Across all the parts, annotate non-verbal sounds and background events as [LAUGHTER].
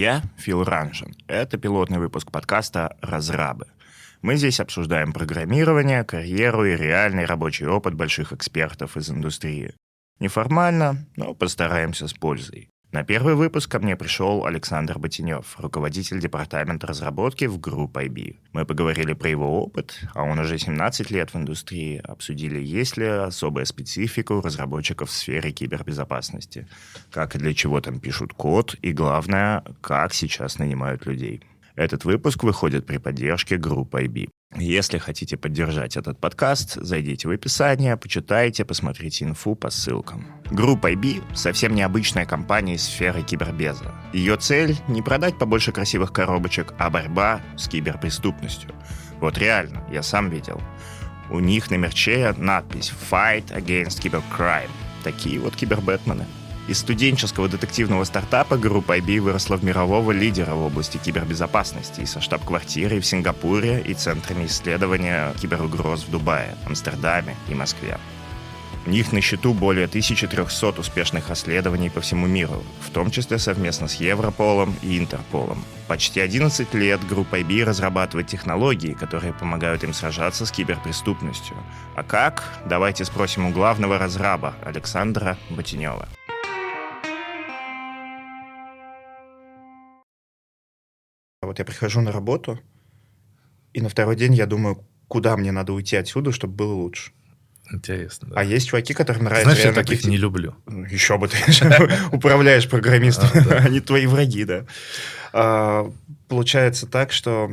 Я Фил Ранжин. Это пилотный выпуск подкаста «Разрабы». Мы здесь обсуждаем программирование, карьеру и реальный рабочий опыт больших экспертов из индустрии. Неформально, но постараемся с пользой. На первый выпуск ко мне пришел Александр Ботинев, руководитель департамента разработки в Group IB. Мы поговорили про его опыт, а он уже 17 лет в индустрии, обсудили, есть ли особая специфика у разработчиков в сфере кибербезопасности, как и для чего там пишут код, и главное, как сейчас нанимают людей. Этот выпуск выходит при поддержке группы IB. Если хотите поддержать этот подкаст, зайдите в описание, почитайте, посмотрите инфу по ссылкам. Группа IB — совсем необычная компания из сферы кибербеза. Ее цель — не продать побольше красивых коробочек, а борьба с киберпреступностью. Вот реально, я сам видел. У них на мерче надпись «Fight Against Cybercrime». Такие вот кибербэтмены. Из студенческого детективного стартапа группа IB выросла в мирового лидера в области кибербезопасности со штаб-квартирой в Сингапуре и центрами исследования киберугроз в Дубае, Амстердаме и Москве. У них на счету более 1300 успешных расследований по всему миру, в том числе совместно с Европолом и Интерполом. Почти 11 лет группа IB разрабатывает технологии, которые помогают им сражаться с киберпреступностью. А как? Давайте спросим у главного разраба Александра Ботинева. Вот я прихожу на работу, и на второй день я думаю, куда мне надо уйти отсюда, чтобы было лучше. Интересно. Да. А есть чуваки, которым нравится... Знаешь, я таких не люблю. Еще бы ты [LAUGHS] управляешь программистами, [LAUGHS] они твои враги, да. А, получается так, что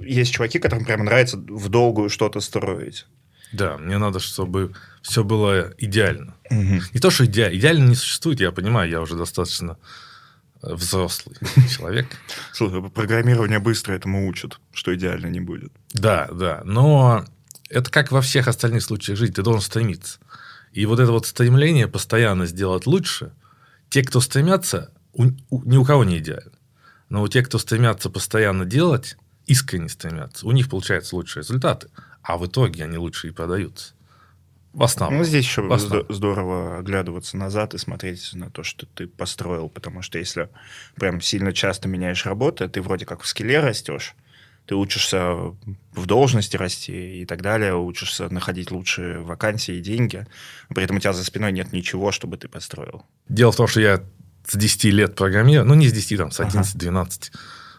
есть чуваки, которым прямо нравится в долгую что-то строить. Да, мне надо, чтобы все было идеально. Не то, что идеально. Идеально не существует, я понимаю, я уже достаточно взрослый [LAUGHS] человек. Слушай, программирование быстро этому учат, что идеально не будет. Да, да. Но это как во всех остальных случаях жизни. Ты должен стремиться. И вот это вот стремление постоянно сделать лучше, те, кто стремятся, у, у, ни у кого не идеально. Но у тех, кто стремятся постоянно делать, искренне стремятся, у них получаются лучшие результаты. А в итоге они лучше и продаются. В основном. Ну, здесь еще здорово оглядываться назад и смотреть на то, что ты построил, потому что если прям сильно часто меняешь работу, ты вроде как в скеле растешь, ты учишься в должности расти и так далее, учишься находить лучшие вакансии и деньги, при этом у тебя за спиной нет ничего, чтобы ты построил. Дело в том, что я с 10 лет программирую, ну, не с 10, там, с 11-12. Ага.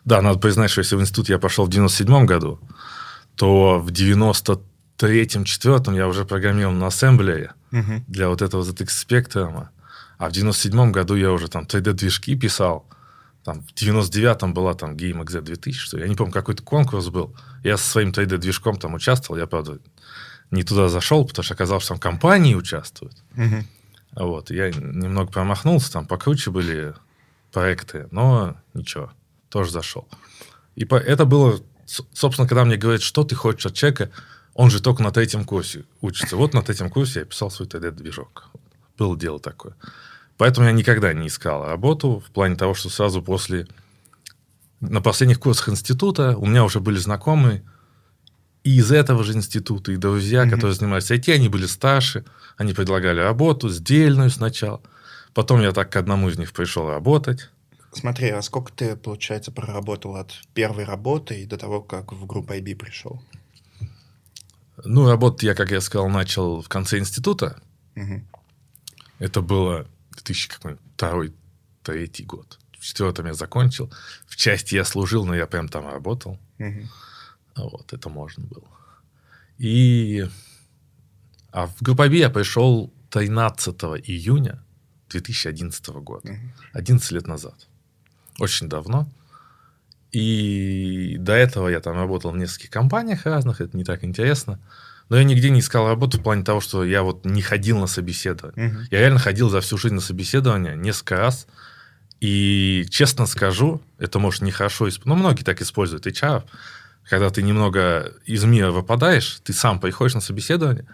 Да, надо признать, что если в институт я пошел в 97 году, то в 90 третьем, четвертом я уже программировал на ассемблере угу. для вот этого ZX Spectrum. А в 97 году я уже там 3D-движки писал. Там, в 99-м была там GameXZ 2000, что я не помню, какой-то конкурс был. Я со своим 3D-движком там участвовал. Я, правда, не туда зашел, потому что оказалось, что там компании участвуют. Угу. Вот, я немного промахнулся, там покруче были проекты, но ничего, тоже зашел. И по, это было, собственно, когда мне говорят, что ты хочешь от человека, он же только на третьем курсе учится. Вот на третьем курсе я писал свой TD-движок. Было дело такое. Поэтому я никогда не искал работу в плане того, что сразу после... На последних курсах института у меня уже были знакомые и из этого же института, и друзья, mm-hmm. которые занимались IT, они были старше, они предлагали работу, сдельную сначала. Потом я так к одному из них пришел работать. Смотри, а сколько ты, получается, проработал от первой работы и до того, как в группу IB пришел? Ну, работать я, как я сказал, начал в конце института. Угу. Это было 2002-2003 год. В четвертом я закончил. В части я служил, но я прям там работал. Угу. Вот, это можно было. И... А в группове я пришел 13 июня 2011 года. Угу. 11 лет назад. Очень давно. И до этого я там работал в нескольких компаниях разных, это не так интересно. Но я нигде не искал работу в плане того, что я вот не ходил на собеседование. Угу. Я реально ходил за всю жизнь на собеседование несколько раз. И честно скажу, это может нехорошо, но многие так используют HR. Когда ты немного из мира выпадаешь, ты сам приходишь на собеседование,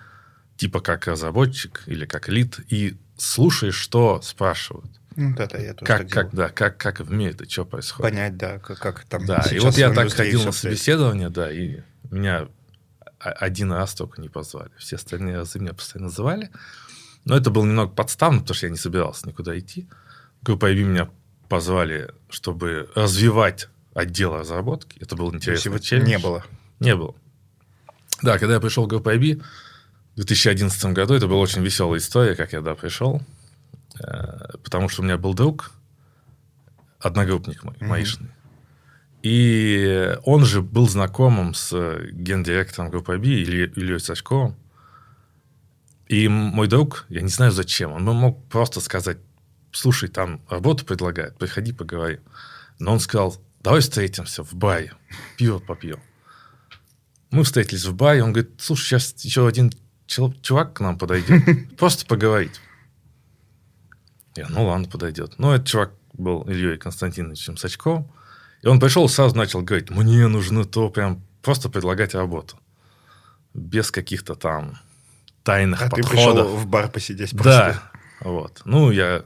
типа как разработчик или как лид, и слушаешь, что спрашивают. Ну, это я тоже как, как, да, как, как в мире это что происходит. Понять, да, как, как там Да, и вот я так ходил на собеседование, да, и меня один раз только не позвали. Все остальные разы меня постоянно называли. Но это было немного подставно, потому что я не собирался никуда идти. Группа IB меня позвали, чтобы развивать отдел разработки. Это был интересный челлендж. Не было. Не было. Да, когда я пришел в группу IB в 2011 году, это была очень веселая история, как я туда пришел. Э, потому что у меня был друг, одногруппник мой, mm-hmm. маишный. И он же был знакомым с гендиректором группы IB, Ильей, Ильей Сачковым. И мой друг, я не знаю зачем, он мог просто сказать, слушай, там работу предлагают, приходи, поговорим. Но он сказал, давай встретимся в баре, пиво попьем. Мы встретились в баре, он говорит, слушай, сейчас еще один чувак к нам подойдет, [LAUGHS] просто поговорить. Я, ну ладно, подойдет. Ну, этот чувак был Ильей Константиновичем Сачковым. И он пришел, сразу начал говорить, мне нужно то, прям просто предлагать работу. Без каких-то там тайных а подходов. ты пришел в бар посидеть просто? Да. Вот. Ну, я...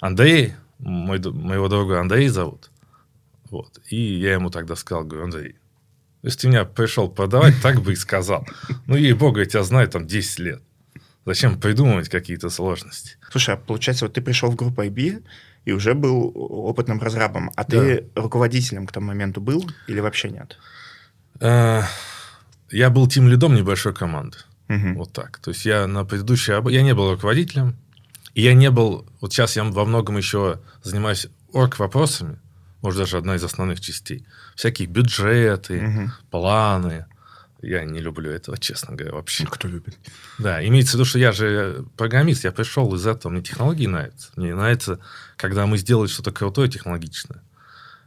Андрей, мой, моего друга Андрей зовут. Вот. И я ему тогда сказал, говорю, Андрей, если ты меня пришел продавать, так бы и сказал. Ну, ей-богу, я тебя знаю там 10 лет. Зачем придумывать какие-то сложности? Слушай, а получается, вот ты пришел в группу IB и уже был опытным разрабом, а ты да. руководителем к тому моменту был или вообще нет? Э, я был тем лидом небольшой команды. Угу. Вот так. То есть я на предыдущей... Я не был руководителем, и я не был... Вот сейчас я во многом еще занимаюсь орг-вопросами, может, даже одна из основных частей. Всякие бюджеты, угу. планы. Я не люблю этого, честно говоря, вообще. Ну, кто любит? Да, имеется в виду, что я же программист, я пришел из этого, мне технологии нравятся. Мне нравится, когда мы сделали что-то крутое технологичное.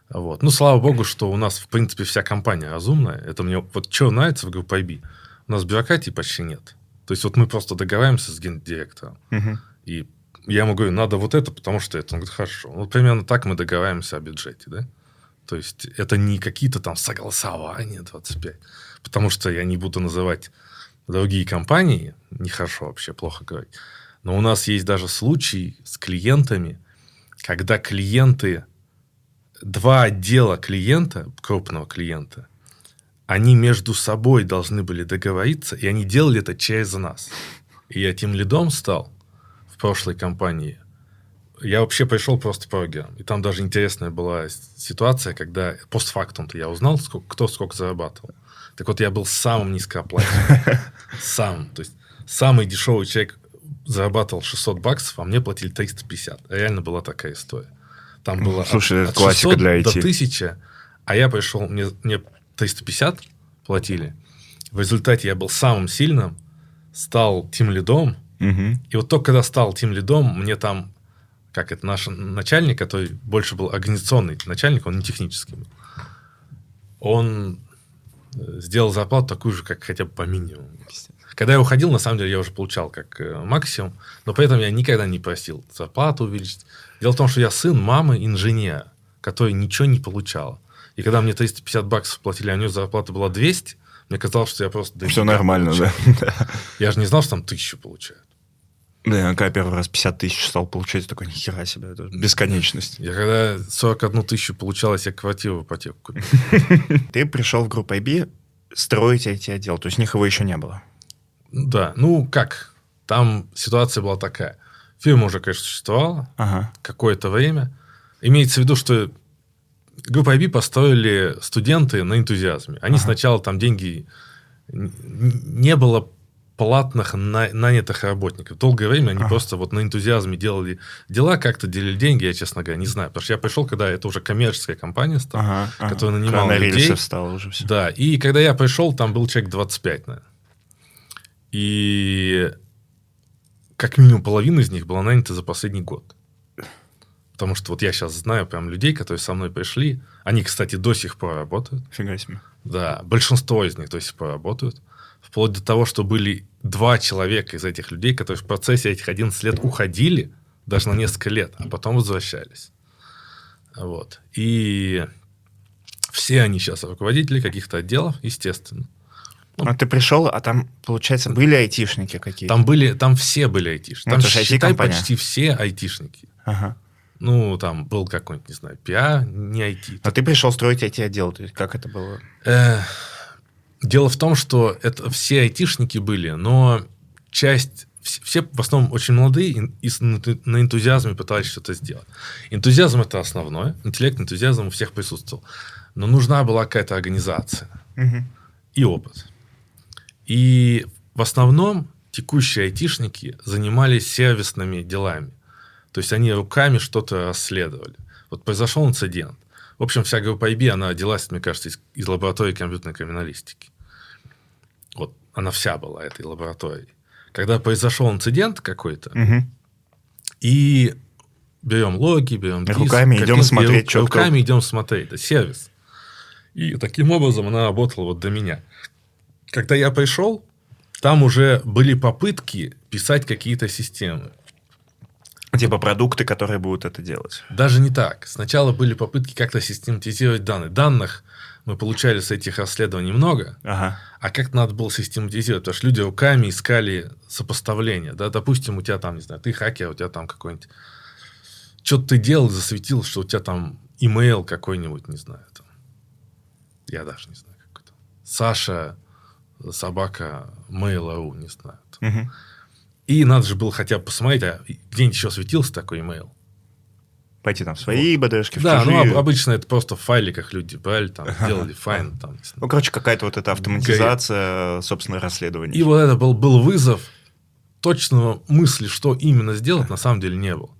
Вот. Ну, слава богу, что у нас, в принципе, вся компания разумная. Это мне вот что нравится в группе IB. У нас бюрократии почти нет. То есть, вот мы просто договариваемся с гендиректором. Угу. И я ему говорю, надо вот это, потому что это. Он говорит, хорошо. Вот примерно так мы договариваемся о бюджете, да? То есть, это не какие-то там согласования 25. Потому что я не буду называть другие компании, нехорошо вообще, плохо говорить. Но у нас есть даже случаи с клиентами, когда клиенты, два отдела клиента, крупного клиента, они между собой должны были договориться, и они делали это через нас. И я тем лидом стал в прошлой компании. Я вообще пришел просто по программ. И там даже интересная была ситуация, когда постфактум-то я узнал, сколько, кто сколько зарабатывал. Так вот, я был самым низкооплачиваемым. [LAUGHS] Сам. То есть, самый дешевый человек зарабатывал 600 баксов, а мне платили 350. Реально была такая история. Там было Слушай, от, это от классика для IT. до 1000, а я пришел, мне, мне 350 платили. В результате я был самым сильным, стал тим лидом. Угу. И вот только когда стал тим лидом, мне там, как это наш начальник, который больше был организационный начальник, он не технический был, он сделал зарплату такую же, как хотя бы по минимуму. Когда я уходил, на самом деле, я уже получал как э, максимум, но при этом я никогда не просил зарплату увеличить. Дело в том, что я сын мамы инженера, который ничего не получал. И когда мне 350 баксов платили, а у нее зарплата была 200, мне казалось, что я просто... Все нормально, [LAUGHS] да. Я же не знал, что там тысячу получают. Да, когда первый раз 50 тысяч стал получать, такой, нихера себе, это бесконечность. Я когда 41 тысячу получал, я себе квартиру в ипотеку купил. [LAUGHS] Ты пришел в группу IB строить эти отдел, то есть них его еще не было? Да, ну как, там ситуация была такая. Фирма уже, конечно, существовала ага. какое-то время. Имеется в виду, что Группу IB построили студенты на энтузиазме. Они ага. сначала там деньги... Не было платных на, нанятых работников. Долгое время они ага. просто вот на энтузиазме делали дела, как-то делили деньги, я, честно говоря, не знаю. Потому что я пришел, когда это уже коммерческая компания стала, ага, которая нанимала когда людей. стало уже все. Да, и когда я пришел, там был человек 25, наверное. И как минимум половина из них была нанята за последний год. Потому что вот я сейчас знаю прям людей, которые со мной пришли. Они, кстати, до сих пор работают. Фига себе. Да, большинство из них до сих пор работают. Вплоть до того, что были два человека из этих людей, которые в процессе этих 11 лет уходили даже на несколько лет, а потом возвращались. Вот. И все они сейчас руководители каких-то отделов, естественно. Ну, а ты пришел, а там, получается, были айтишники какие-то? Там были, там все были айтишники. Ну, там, считай, почти все айтишники. Ага. Ну, там был какой-нибудь, не знаю, пиа, не IT. А ты пришел строить IT-отдел, то есть как это было? Дело в том, что это все айтишники были, но часть все в основном очень молодые и на энтузиазме пытались что-то сделать. Энтузиазм это основное, интеллект, энтузиазм у всех присутствовал. Но нужна была какая-то организация угу. и опыт. И в основном текущие айтишники занимались сервисными делами. То есть они руками что-то расследовали. Вот произошел инцидент. В общем, вся группа IB, она родилась, мне кажется, из, из лаборатории компьютерной криминалистики. Вот она вся была этой лабораторией. Когда произошел инцидент какой-то, угу. и берем логи, берем диск, руками идем смотреть, что руками идем смотреть, это сервис. И таким образом она работала вот до меня. Когда я пришел, там уже были попытки писать какие-то системы. Типа продукты, которые будут это делать. Даже не так. Сначала были попытки как-то систематизировать данные. Данных мы получали с этих расследований много, ага. а как надо было систематизировать? Потому что люди руками искали сопоставления. Да? Допустим, у тебя там, не знаю, ты хакер, у тебя там какой-нибудь... Что-то ты делал, засветил, что у тебя там имейл какой-нибудь, не знаю. Там. Я даже не знаю, как это. Саша, собака, mail.ru, не знаю. Угу. И надо же было хотя бы посмотреть, а где-нибудь еще светился такой имейл. Пойти там в свои вот. БДшки, в Да, чужие. ну обычно это просто в файликах люди брали, там, делали find. Там, ну, короче, какая-то вот эта автоматизация, grep'ит. собственно, расследования. И вот это был, был вызов. Точного мысли, что именно сделать, на самом деле не было.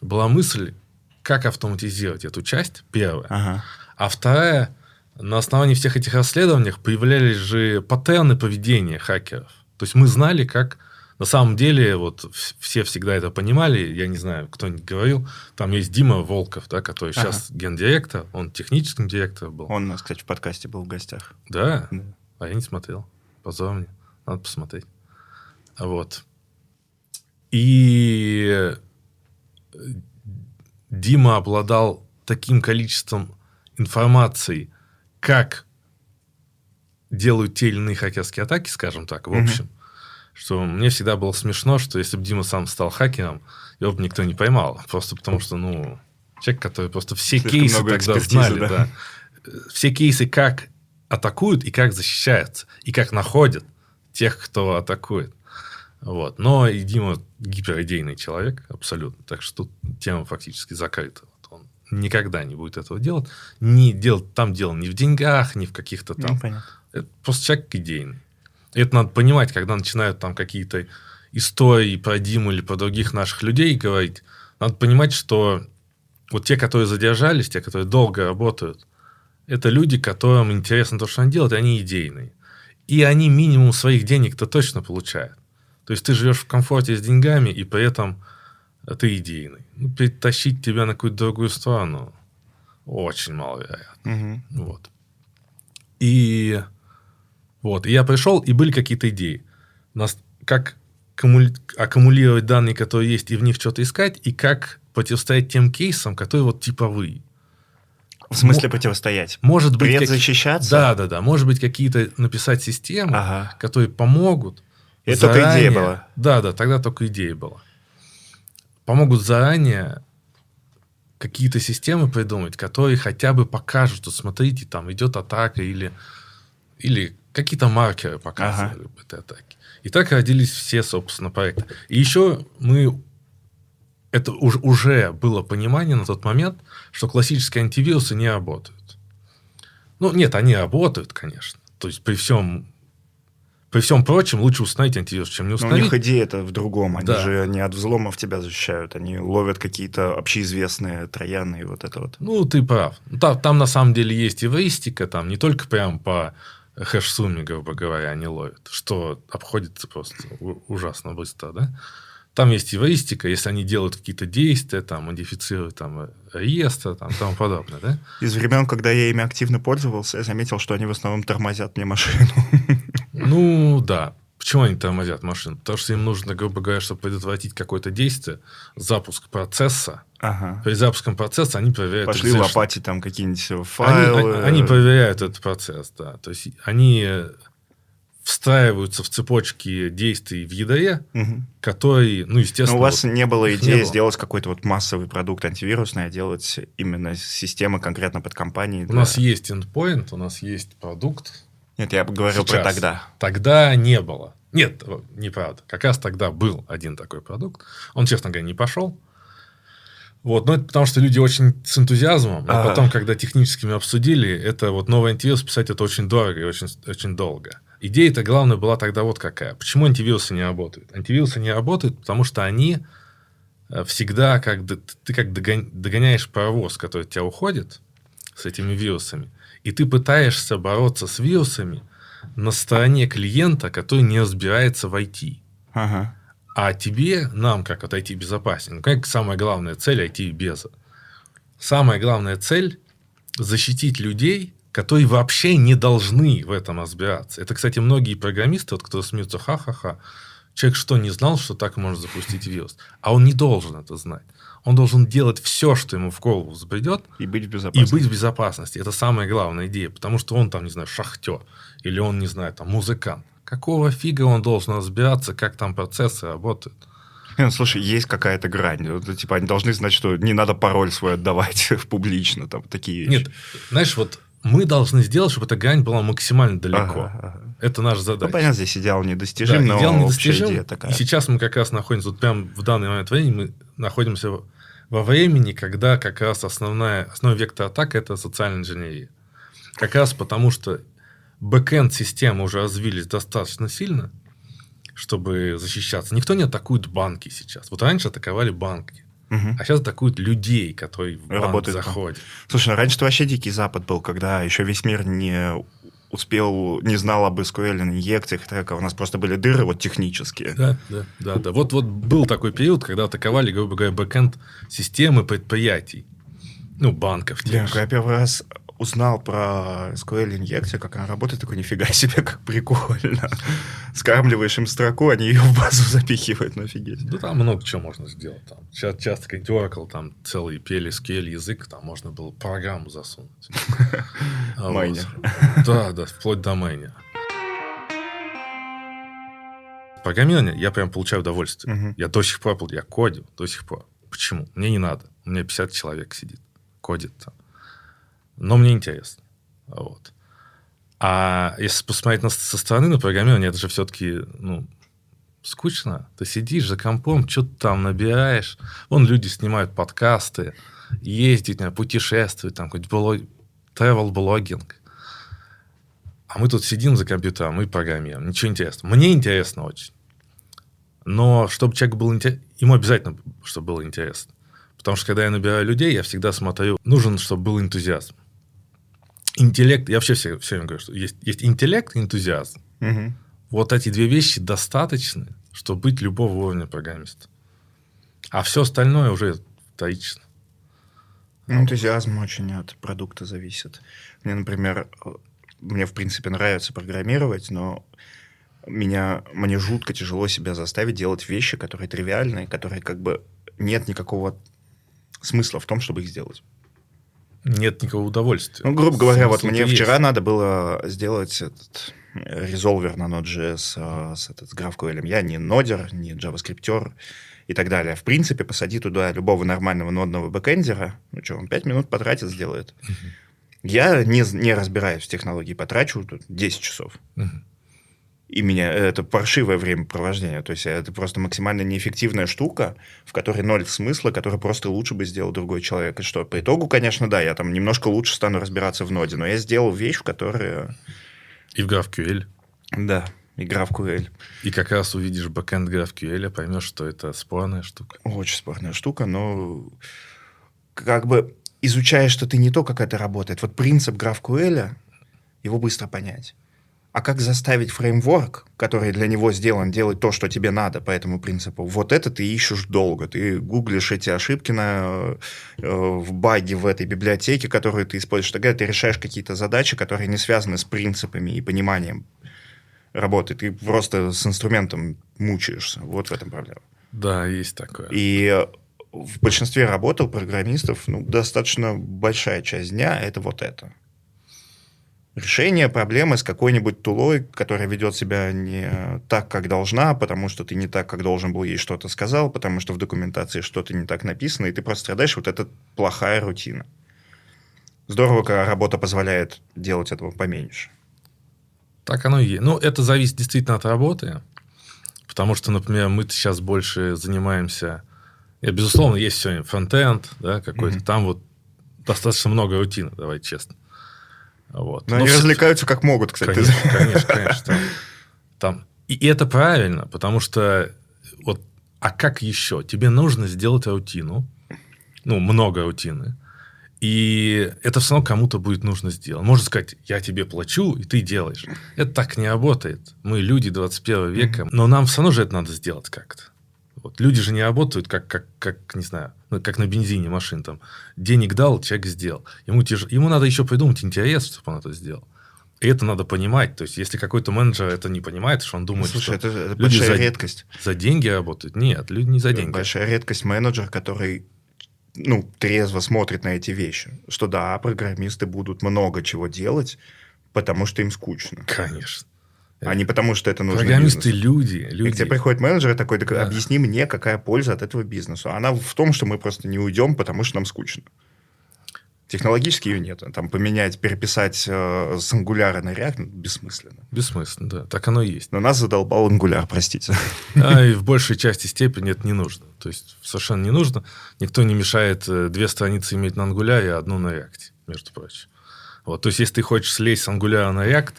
Была мысль, как автоматизировать эту часть, первая. Ага. А вторая, на основании всех этих расследований появлялись же паттерны поведения хакеров. То есть мы знали, как на самом деле, вот все всегда это понимали, я не знаю, кто-нибудь говорил, там есть Дима Волков, да, который ага. сейчас гендиректор, он техническим директором был. Он у нас, кстати, в подкасте был в гостях. Да? да. А я не смотрел. Позор мне. Надо посмотреть. Вот. И Дима обладал таким количеством информации, как делают те или иные хакерские атаки, скажем так, в общем, что мне всегда было смешно, что если бы Дима сам стал хакером, его бы никто не поймал. Просто потому что, ну, человек, который просто все Слишком кейсы тогда знали, да? да. Все кейсы, как атакуют и как защищаются, и как находят тех, кто атакует. Вот. Но и Дима гиперидейный человек, абсолютно. Так что тут тема фактически закрыта. Вот он никогда не будет этого делать. Не делать там дело не в деньгах, не в каких-то там. Ну, понятно. Это просто человек идейный. Это надо понимать, когда начинают там какие-то истории про Диму или про других наших людей говорить. Надо понимать, что вот те, которые задержались, те, которые долго работают, это люди, которым интересно то, что они делают, и они идейные. И они минимум своих денег-то точно получают. То есть ты живешь в комфорте с деньгами, и при этом ты идейный. Ну, перетащить тебя на какую-то другую сторону очень маловероятно. Угу. Вот. И вот. И я пришел, и были какие-то идеи. Нас, как аккумулировать данные, которые есть, и в них что-то искать, и как противостоять тем кейсам, которые вот типовые. В смысле противостоять? Может быть... Как... защищаться? Да, да, да. Может быть, какие-то написать системы, ага. которые помогут. Это заранее... только идея была? Да, да, тогда только идея была. Помогут заранее какие-то системы придумать, которые хотя бы покажут, что смотрите, там идет атака или, или какие-то маркеры показывали ага. атаки. И так родились все, собственно, проекты. И еще мы... Это уже, уже было понимание на тот момент, что классические антивирусы не работают. Ну, нет, они работают, конечно. То есть, при всем при всем прочем, лучше установить антивирус, чем не установить. Но у них идея это в другом. Они да. же не от взломов тебя защищают. Они ловят какие-то общеизвестные трояны и вот это вот. Ну, ты прав. Там, там на самом деле есть эвристика, там не только прям по хэш-сумме, грубо говоря, они ловят, что обходится просто ужасно быстро, да? Там есть эвристика, если они делают какие-то действия, там, модифицируют там, реестр, там, тому подобное, да? Из времен, когда я ими активно пользовался, я заметил, что они в основном тормозят мне машину. Ну, да. Почему они тормозят машину? Потому что им нужно, грубо говоря, чтобы предотвратить какое-то действие, запуск процесса. Ага. При запуске процесса они проверяют... Пошли execution. лопатить там какие-нибудь файлы. Они, они проверяют этот процесс, да. То есть, они встраиваются в цепочки действий в ядре, угу. которые, ну, естественно... Но у вас вот, не было идеи не сделать какой-то вот массовый продукт антивирусный, а делать именно системы конкретно под компании? Для... У нас есть endpoint, у нас есть продукт, нет, я бы говорил Сейчас. про тогда. Тогда не было. Нет, неправда. Как раз тогда был один такой продукт. Он, честно говоря, не пошел. Вот, но это потому что люди очень с энтузиазмом, а ага. потом, когда технически мы обсудили, это вот новый антивирус писать это очень дорого и очень, очень долго. Идея-то главная была тогда вот какая. Почему антивирусы не работают? Антивирусы не работают, потому что они э, всегда, как ты как догоняешь паровоз, который от тебя уходит с этими вирусами, и ты пытаешься бороться с вирусами на стороне клиента, который не разбирается в IT. Ага. А тебе, нам, как от IT-безопасникам, как самая главная цель IT-беза? Самая главная цель – защитить людей, которые вообще не должны в этом разбираться. Это, кстати, многие программисты, вот, кто смеются, ха-ха-ха, человек что, не знал, что так можно запустить вирус? А он не должен это знать. Он должен делать все, что ему в голову взбредет. И быть в безопасности. И быть в безопасности. Это самая главная идея. Потому что он там, не знаю, шахтер. Или он, не знаю, там, музыкант. Какого фига он должен разбираться, как там процессы работают? [LAUGHS] Ну, слушай, есть какая-то грань. Вот, типа, они должны знать, что не надо пароль свой отдавать [LAUGHS] публично. Там такие вещи. Нет, знаешь, вот мы должны сделать, чтобы эта грань была максимально далеко. Ага, ага. Это наша задача. Ну, понятно, здесь идеал недостижим, да, но идеал недостижим, идея такая. И сейчас мы как раз находимся, вот прямо в данный момент времени, мы находимся во времени, когда как раз основная, основной вектор атаки – это социальная инженерия. Как раз потому, что бэкенд системы уже развились достаточно сильно, чтобы защищаться. Никто не атакует банки сейчас. Вот раньше атаковали банки. Угу. А сейчас атакуют людей, которые в банк Работают. заходят. Слушай, ну раньше вообще дикий запад был, когда еще весь мир не успел, не знал об SQL-инъекциях, так, у нас просто были дыры вот технические. Да, да, да. да. Вот, вот был такой период, когда атаковали, грубо говоря, бэкэнд системы предприятий. Ну, банков. Да, я первый раз узнал про SQL инъекцию, как она работает, такой, нифига себе, как прикольно. Скармливаешь им строку, они ее в базу [LAUGHS] запихивают, ну офигеть. Да там много чего можно сделать. Там, часто, часто как Oracle, там целый пели SQL язык, там можно было программу засунуть. [LAUGHS] Майнер. Да, да, вплоть до майнера. Программирование я прям получаю удовольствие. Я до сих пор, я кодил до сих пор. Почему? Мне не надо. У меня 50 человек сидит, кодит там но мне интересно. Вот. А если посмотреть на, со стороны на программирование, это же все-таки ну, скучно. Ты сидишь за компом, что-то там набираешь. Вон люди снимают подкасты, ездят, путешествуют, там какой-то блог, travel блогинг. А мы тут сидим за компьютером мы программируем. Ничего интересного. Мне интересно очень. Но чтобы человек был интересен, ему обязательно, чтобы было интересно. Потому что когда я набираю людей, я всегда смотрю, нужен, чтобы был энтузиазм интеллект, я вообще все, все время говорю, что есть, есть интеллект и энтузиазм. Угу. Вот эти две вещи достаточны, чтобы быть любого уровня программиста. А все остальное уже вторично. Ну, энтузиазм очень от продукта зависит. Мне, например, мне, в принципе, нравится программировать, но меня, мне жутко тяжело себя заставить делать вещи, которые тривиальные, которые как бы нет никакого смысла в том, чтобы их сделать нет никакого удовольствия. Ну, грубо говоря, вот мне есть. вчера надо было сделать этот резолвер на Node.js а, с, этот, с GraphQL. Я не нодер, не JavaScript и так далее. В принципе, посади туда любого нормального нодного бэкэндера, ну что, он 5 минут потратит, сделает. Uh-huh. Я не, не разбираюсь в технологии, потрачу тут 10 часов. Uh-huh и меня это паршивое времяпровождение. То есть это просто максимально неэффективная штука, в которой ноль смысла, которую просто лучше бы сделал другой человек. И что, по итогу, конечно, да, я там немножко лучше стану разбираться в ноде, но я сделал вещь, в которой... И в GraphQL. Да, и GraphQL. И как раз увидишь бэкэнд GraphQL, поймешь, что это спорная штука. Очень спорная штука, но как бы изучаешь, что ты не то, как это работает. Вот принцип GraphQL, его быстро понять. А как заставить фреймворк, который для него сделан, делать то, что тебе надо по этому принципу? Вот это ты ищешь долго. Ты гуглишь эти ошибки на, э, в баге в этой библиотеке, которую ты используешь. Тогда ты решаешь какие-то задачи, которые не связаны с принципами и пониманием работы. Ты просто с инструментом мучаешься. Вот в этом проблема. Да, есть такое. И в большинстве работал программистов ну, достаточно большая часть дня – это вот это – решение проблемы с какой-нибудь тулой, которая ведет себя не так, как должна, потому что ты не так, как должен был ей что-то сказал, потому что в документации что-то не так написано, и ты просто страдаешь, вот это плохая рутина. Здорово, когда работа позволяет делать этого поменьше. Так оно и есть. Ну, это зависит действительно от работы. Потому что, например, мы сейчас больше занимаемся... Я, безусловно, есть сегодня фронтенд, да, какой-то. Mm-hmm. Там вот достаточно много рутины, давай честно. Вот. Но, Но они все... развлекаются как могут, кстати. Конечно, конечно, конечно. Там. И, и это правильно, потому что вот, а как еще? Тебе нужно сделать рутину, ну, много рутины, и это все равно кому-то будет нужно сделать. Можно сказать, я тебе плачу, и ты делаешь. Это так не работает. Мы люди 21 века, но нам все равно же это надо сделать как-то. Вот. Люди же не работают, как, как, как, не знаю, ну, как на бензине машин. Там, денег дал, человек сделал. Ему, тяж... Ему надо еще придумать интерес, чтобы он это сделал. И это надо понимать. То есть, если какой-то менеджер это не понимает, что он думает, Слушай, что это, это люди большая за, редкость. За деньги работают. Нет, люди не за деньги. Большая редкость менеджер, который ну, трезво смотрит на эти вещи. Что да, программисты будут много чего делать, потому что им скучно. Конечно. А не потому, что это нужно Программисты люди, люди. И к тебе приходит менеджер и такой, да. объясни мне, какая польза от этого бизнесу. Она в том, что мы просто не уйдем, потому что нам скучно. Технологически ее нет. Там поменять, переписать э, с Angular на React ну, бессмысленно. Бессмысленно, да. Так оно и есть. Но нас задолбал Angular, простите. А и в большей части степени это не нужно. То есть совершенно не нужно. Никто не мешает э, две страницы иметь на Angular и одну на React, между прочим. Вот. То есть если ты хочешь слезть с Angular на React,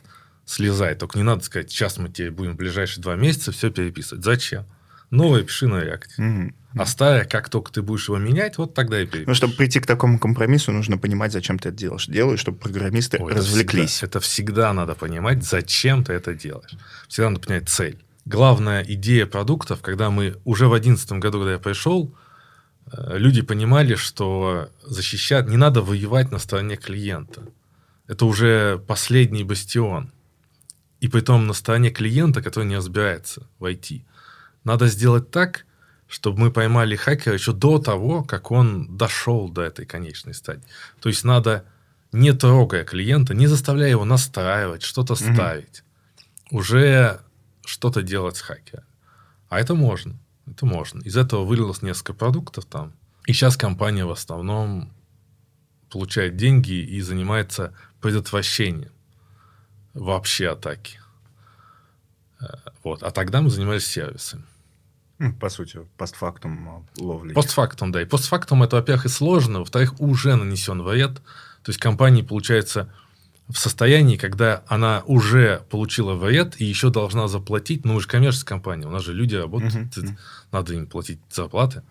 слезай. Только не надо сказать, сейчас мы тебе будем в ближайшие два месяца все переписывать. Зачем? Новое пиши на React. Угу. А старое, как только ты будешь его менять, вот тогда и перепишешь. Ну, чтобы прийти к такому компромиссу, нужно понимать, зачем ты это делаешь. Делаешь, чтобы программисты Ой, развлеклись. Это всегда, это всегда надо понимать, зачем ты это делаешь. Всегда надо понять цель. Главная идея продуктов, когда мы уже в 2011 году, когда я пришел, э, люди понимали, что защищать, не надо воевать на стороне клиента. Это уже последний бастион. И при том на стороне клиента, который не разбирается в IT. Надо сделать так, чтобы мы поймали хакера еще до того, как он дошел до этой конечной стадии. То есть надо, не трогая клиента, не заставляя его настраивать, что-то mm-hmm. ставить, уже что-то делать с хакером. А это можно. Это можно. Из этого вылилось несколько продуктов там. И сейчас компания в основном получает деньги и занимается предотвращением вообще атаки. Э, вот. А тогда мы занимались сервисами. По сути, постфактум а, ловли. Постфактум, да. И постфактум это, во-первых, и сложно, во-вторых, уже нанесен вред. То есть компания, получается, в состоянии, когда она уже получила вред и еще должна заплатить, ну, мы же коммерческая компания, у нас же люди работают, uh-huh. надо им платить зарплаты.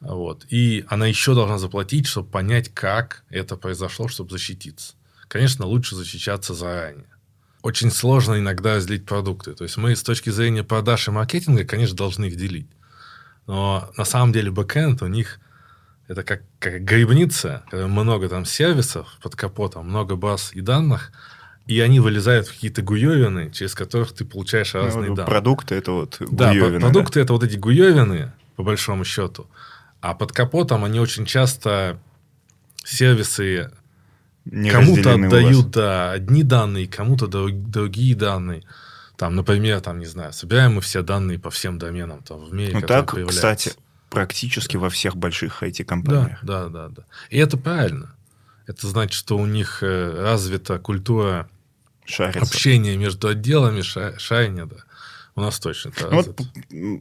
Вот. И она еще должна заплатить, чтобы понять, как это произошло, чтобы защититься. Конечно, лучше защищаться заранее очень сложно иногда разделить продукты. То есть мы с точки зрения продаж и маркетинга, конечно, должны их делить. Но на самом деле бэкэнд у них это как, как грибница, когда много там сервисов под капотом, много баз и данных, и они вылезают в какие-то гуевины, через которых ты получаешь ну, разные ну, данные. Продукты это вот гуевины. Да, продукты да? это вот эти гуевины, по большому счету. А под капотом они очень часто сервисы кому-то отдают да, одни данные, кому-то другие данные. Там, например, там, не знаю, собираем мы все данные по всем доменам там, в мире, ну, так, кстати, практически во всех больших IT-компаниях. Да, да, да, да. И это правильно. Это значит, что у них э, развита культура Шарится. общения между отделами, шарения, да. У нас точно это ну, вот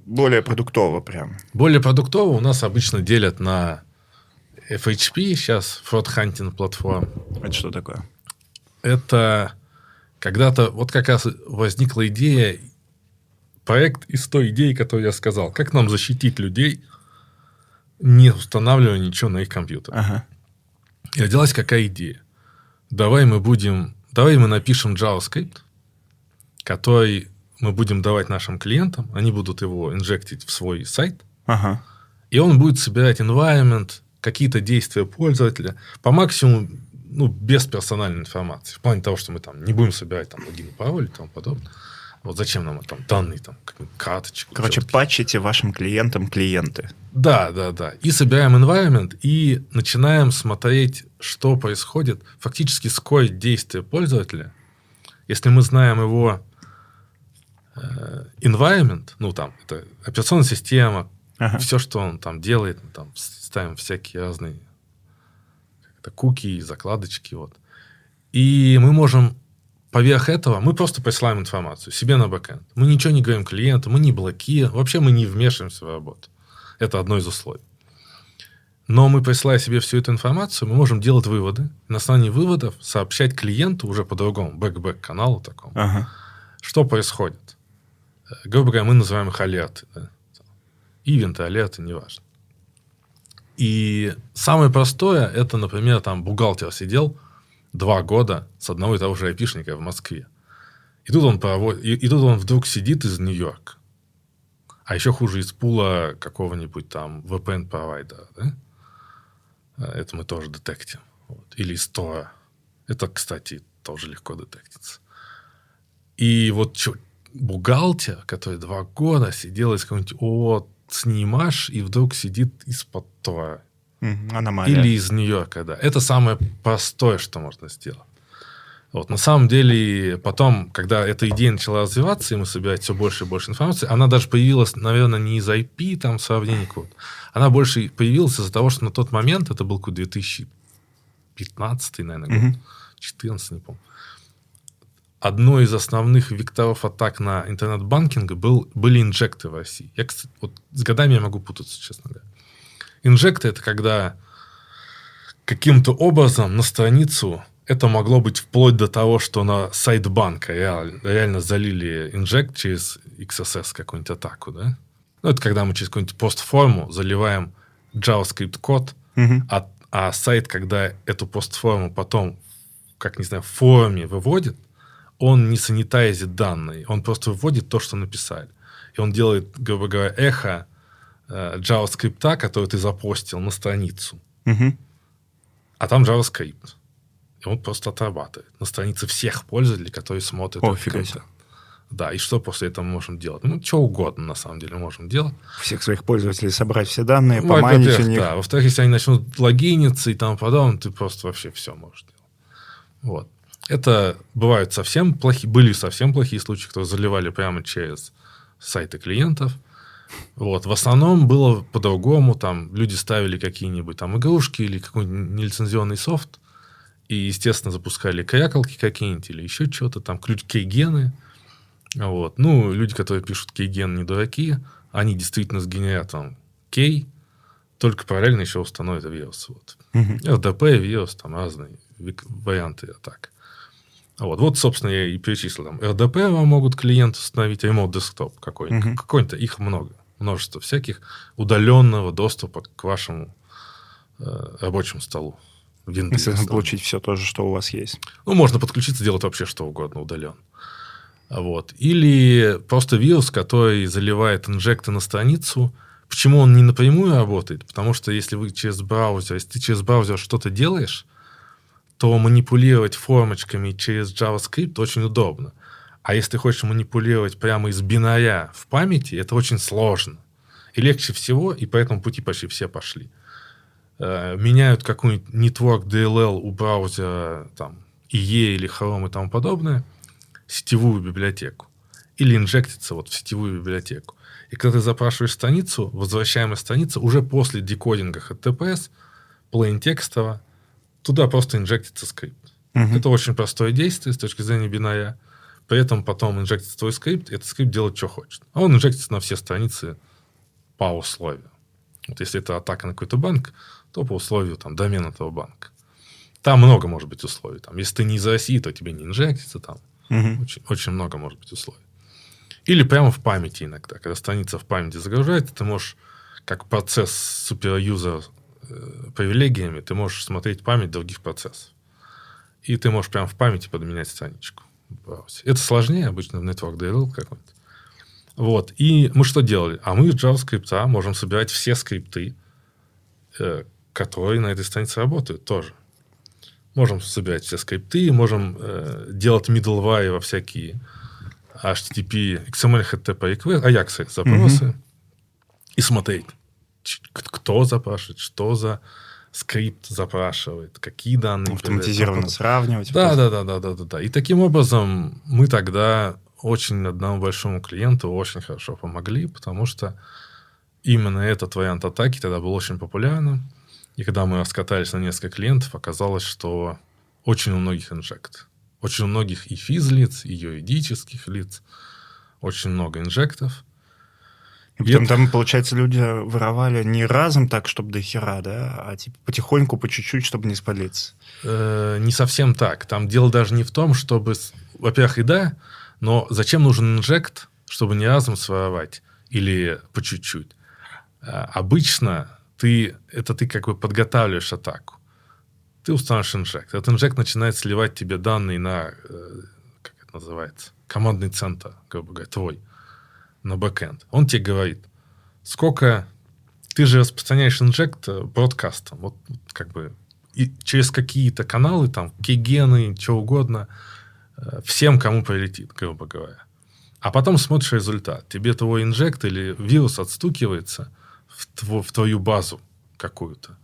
более продуктово прям. Более продуктово у нас обычно делят на FHP сейчас, Fraud Hunting платформ. Это что такое? Это когда-то вот как раз возникла идея, проект из той идеи, которую я сказал. Как нам защитить людей, не устанавливая ничего на их компьютер. Ага. И родилась какая идея? Давай мы будем... Давай мы напишем JavaScript, который мы будем давать нашим клиентам, они будут его инжектить в свой сайт, ага. и он будет собирать environment, какие-то действия пользователя, по максимуму ну, без персональной информации. В плане того, что мы там не будем собирать там логин, пароль и тому подобное. Вот зачем нам там данные, там, карточки. Короче, четкие. патчите вашим клиентам клиенты. Да, да, да. И собираем environment, и начинаем смотреть, что происходит, фактически скорость действия пользователя. Если мы знаем его э, environment, ну, там, это операционная система, ага. все, что он там делает, там, ставим всякие разные куки, закладочки. Вот. И мы можем поверх этого мы просто присылаем информацию себе на бэкэнд. Мы ничего не говорим клиенту, мы не блокируем, вообще мы не вмешиваемся в работу. Это одно из условий. Но мы, присылая себе всю эту информацию, мы можем делать выводы. На основании выводов сообщать клиенту уже по-другому, back-back каналу такому, ага. что происходит. Э, грубо говоря, мы называем их алерты. Да? Ивенты, алерты, неважно. И самое простое, это, например, там бухгалтер сидел два года с одного и того же айпишника в Москве. И тут он, проводит, и, и тут он вдруг сидит из Нью-Йорка. А еще хуже из пула какого-нибудь там VPN-провайдера. Да? А, это мы тоже детектим. Вот. Или из Тора. Это, кстати, тоже легко детектится. И вот что, бухгалтер, который два года сидел из какого-нибудь ООО снимаш, и вдруг сидит из-под Тора. Аномалия. Или из Нью-Йорка, да. Это самое простое, что можно сделать. Вот, на самом деле, потом, когда эта идея начала развиваться, и мы собирать все больше и больше информации, она даже появилась, наверное, не из IP, там, сравнений код. Она больше появилась из-за того, что на тот момент, это был какой 2015, наверное, год, 14, не помню, одной из основных векторов атак на интернет-банкинг был, были инжекты в России. Я, кстати, вот с годами я могу путаться, честно говоря. Инжекты – это когда каким-то образом на страницу это могло быть вплоть до того, что на сайт банка реально, реально залили инжект через XSS какую-нибудь атаку, да? Ну, это когда мы через какую-нибудь постформу заливаем JavaScript код, угу. а, а сайт, когда эту постформу потом, как не знаю, в форуме выводит, он не санитайзит данные, он просто выводит то, что написали. И он делает, грубо говоря, эхо э, JavaScript, который ты запостил на страницу. Угу. А там JavaScript. И он просто отрабатывает на странице всех пользователей, которые смотрят. О, фига себе. Да, и что после этого мы можем делать? Ну, что угодно, на самом деле, можем делать. Всех своих пользователей собрать все данные, ну, поманить у них. Да. Во-вторых, если они начнут логиниться и тому подобное, ты просто вообще все можешь делать. Вот. Это бывают совсем плохие, были совсем плохие случаи, кто заливали прямо через сайты клиентов. Вот. В основном было по-другому. Там люди ставили какие-нибудь там игрушки или какой-нибудь нелицензионный софт. И, естественно, запускали крякалки какие-нибудь или еще что-то. Там ключ кейгены. Вот. Ну, люди, которые пишут кейген, не дураки. Они действительно сгенерят там кей, только параллельно еще установят вирус. Вот. Угу. RDP, вирус, там разные варианты атак. Вот, вот, собственно, я и перечислил. Там RDP вам могут клиенты установить, Remote Desktop какой-нибудь. Угу. Какой-то, их много. Множество всяких удаленного доступа к вашему э, рабочему столу. Если получить все то же, что у вас есть. Ну, можно подключиться, делать вообще что угодно удаленно. Вот. Или просто вирус, который заливает инжекты на страницу. Почему он не напрямую работает? Потому что если вы через браузер, если ты через браузер что-то делаешь, то манипулировать формочками через JavaScript очень удобно. А если ты хочешь манипулировать прямо из бинаря в памяти, это очень сложно. И легче всего, и по этому пути почти все пошли. Э, меняют какой-нибудь network DLL у браузера, там, IE или Chrome и тому подобное, сетевую библиотеку. Или инжектится вот в сетевую библиотеку. И когда ты запрашиваешь страницу, возвращаемая страница уже после декодинга HTTPS, plain текстово, туда просто инжектится скрипт. Угу. Это очень простое действие с точки зрения бинаря. При этом потом инжектится твой скрипт, и этот скрипт делает, что хочет. А он инжектится на все страницы по условию. Вот если это атака на какой-то банк, то по условию там, домена этого банка. Там много может быть условий. Там, если ты не из России, то тебе не инжектится. Там. Угу. Очень, очень много может быть условий. Или прямо в памяти иногда. Когда страница в памяти загружается, ты можешь, как процесс суперюзер привилегиями ты можешь смотреть память других процессов. И ты можешь прямо в памяти подменять страничку. Это сложнее обычно в Network DLL какой-то. Вот. И мы что делали? А мы в JavaScript можем собирать все скрипты, э, которые на этой странице работают тоже. Можем собирать все скрипты, можем э, делать middleware во всякие HTTP, XML, HTTP, Ajax запросы mm-hmm. и смотреть, кто запрашивает, что за скрипт запрашивает, какие данные. Автоматизированно сравнивать. Да, да, да, да, да, да, да. И таким образом мы тогда очень одному большому клиенту очень хорошо помогли, потому что именно этот вариант атаки тогда был очень популярным. И когда мы раскатались на несколько клиентов, оказалось, что очень у многих инжект. Очень многих и физлиц, и юридических лиц. Очень много инжектов. И потом там, получается, люди воровали не разом так, чтобы до хера, да, а типа потихоньку, по чуть-чуть, чтобы не спалиться. Э, не совсем так. Там дело даже не в том, чтобы... Во-первых, и да, но зачем нужен инжект, чтобы не разом своровать или по чуть-чуть? Э, обычно ты, это ты как бы подготавливаешь атаку. Ты устанавливаешь инжект. Этот инжект начинает сливать тебе данные на, э, как это называется, командный центр, грубо говоря, твой на бэкэнд. Он тебе говорит, сколько... Ты же распространяешь инжект бродкастом. Вот как бы и через какие-то каналы, там, кейгены, что угодно, э, всем, кому прилетит, грубо говоря. А потом смотришь результат. Тебе твой инжект или вирус отстукивается в, тво, в твою базу какую-то.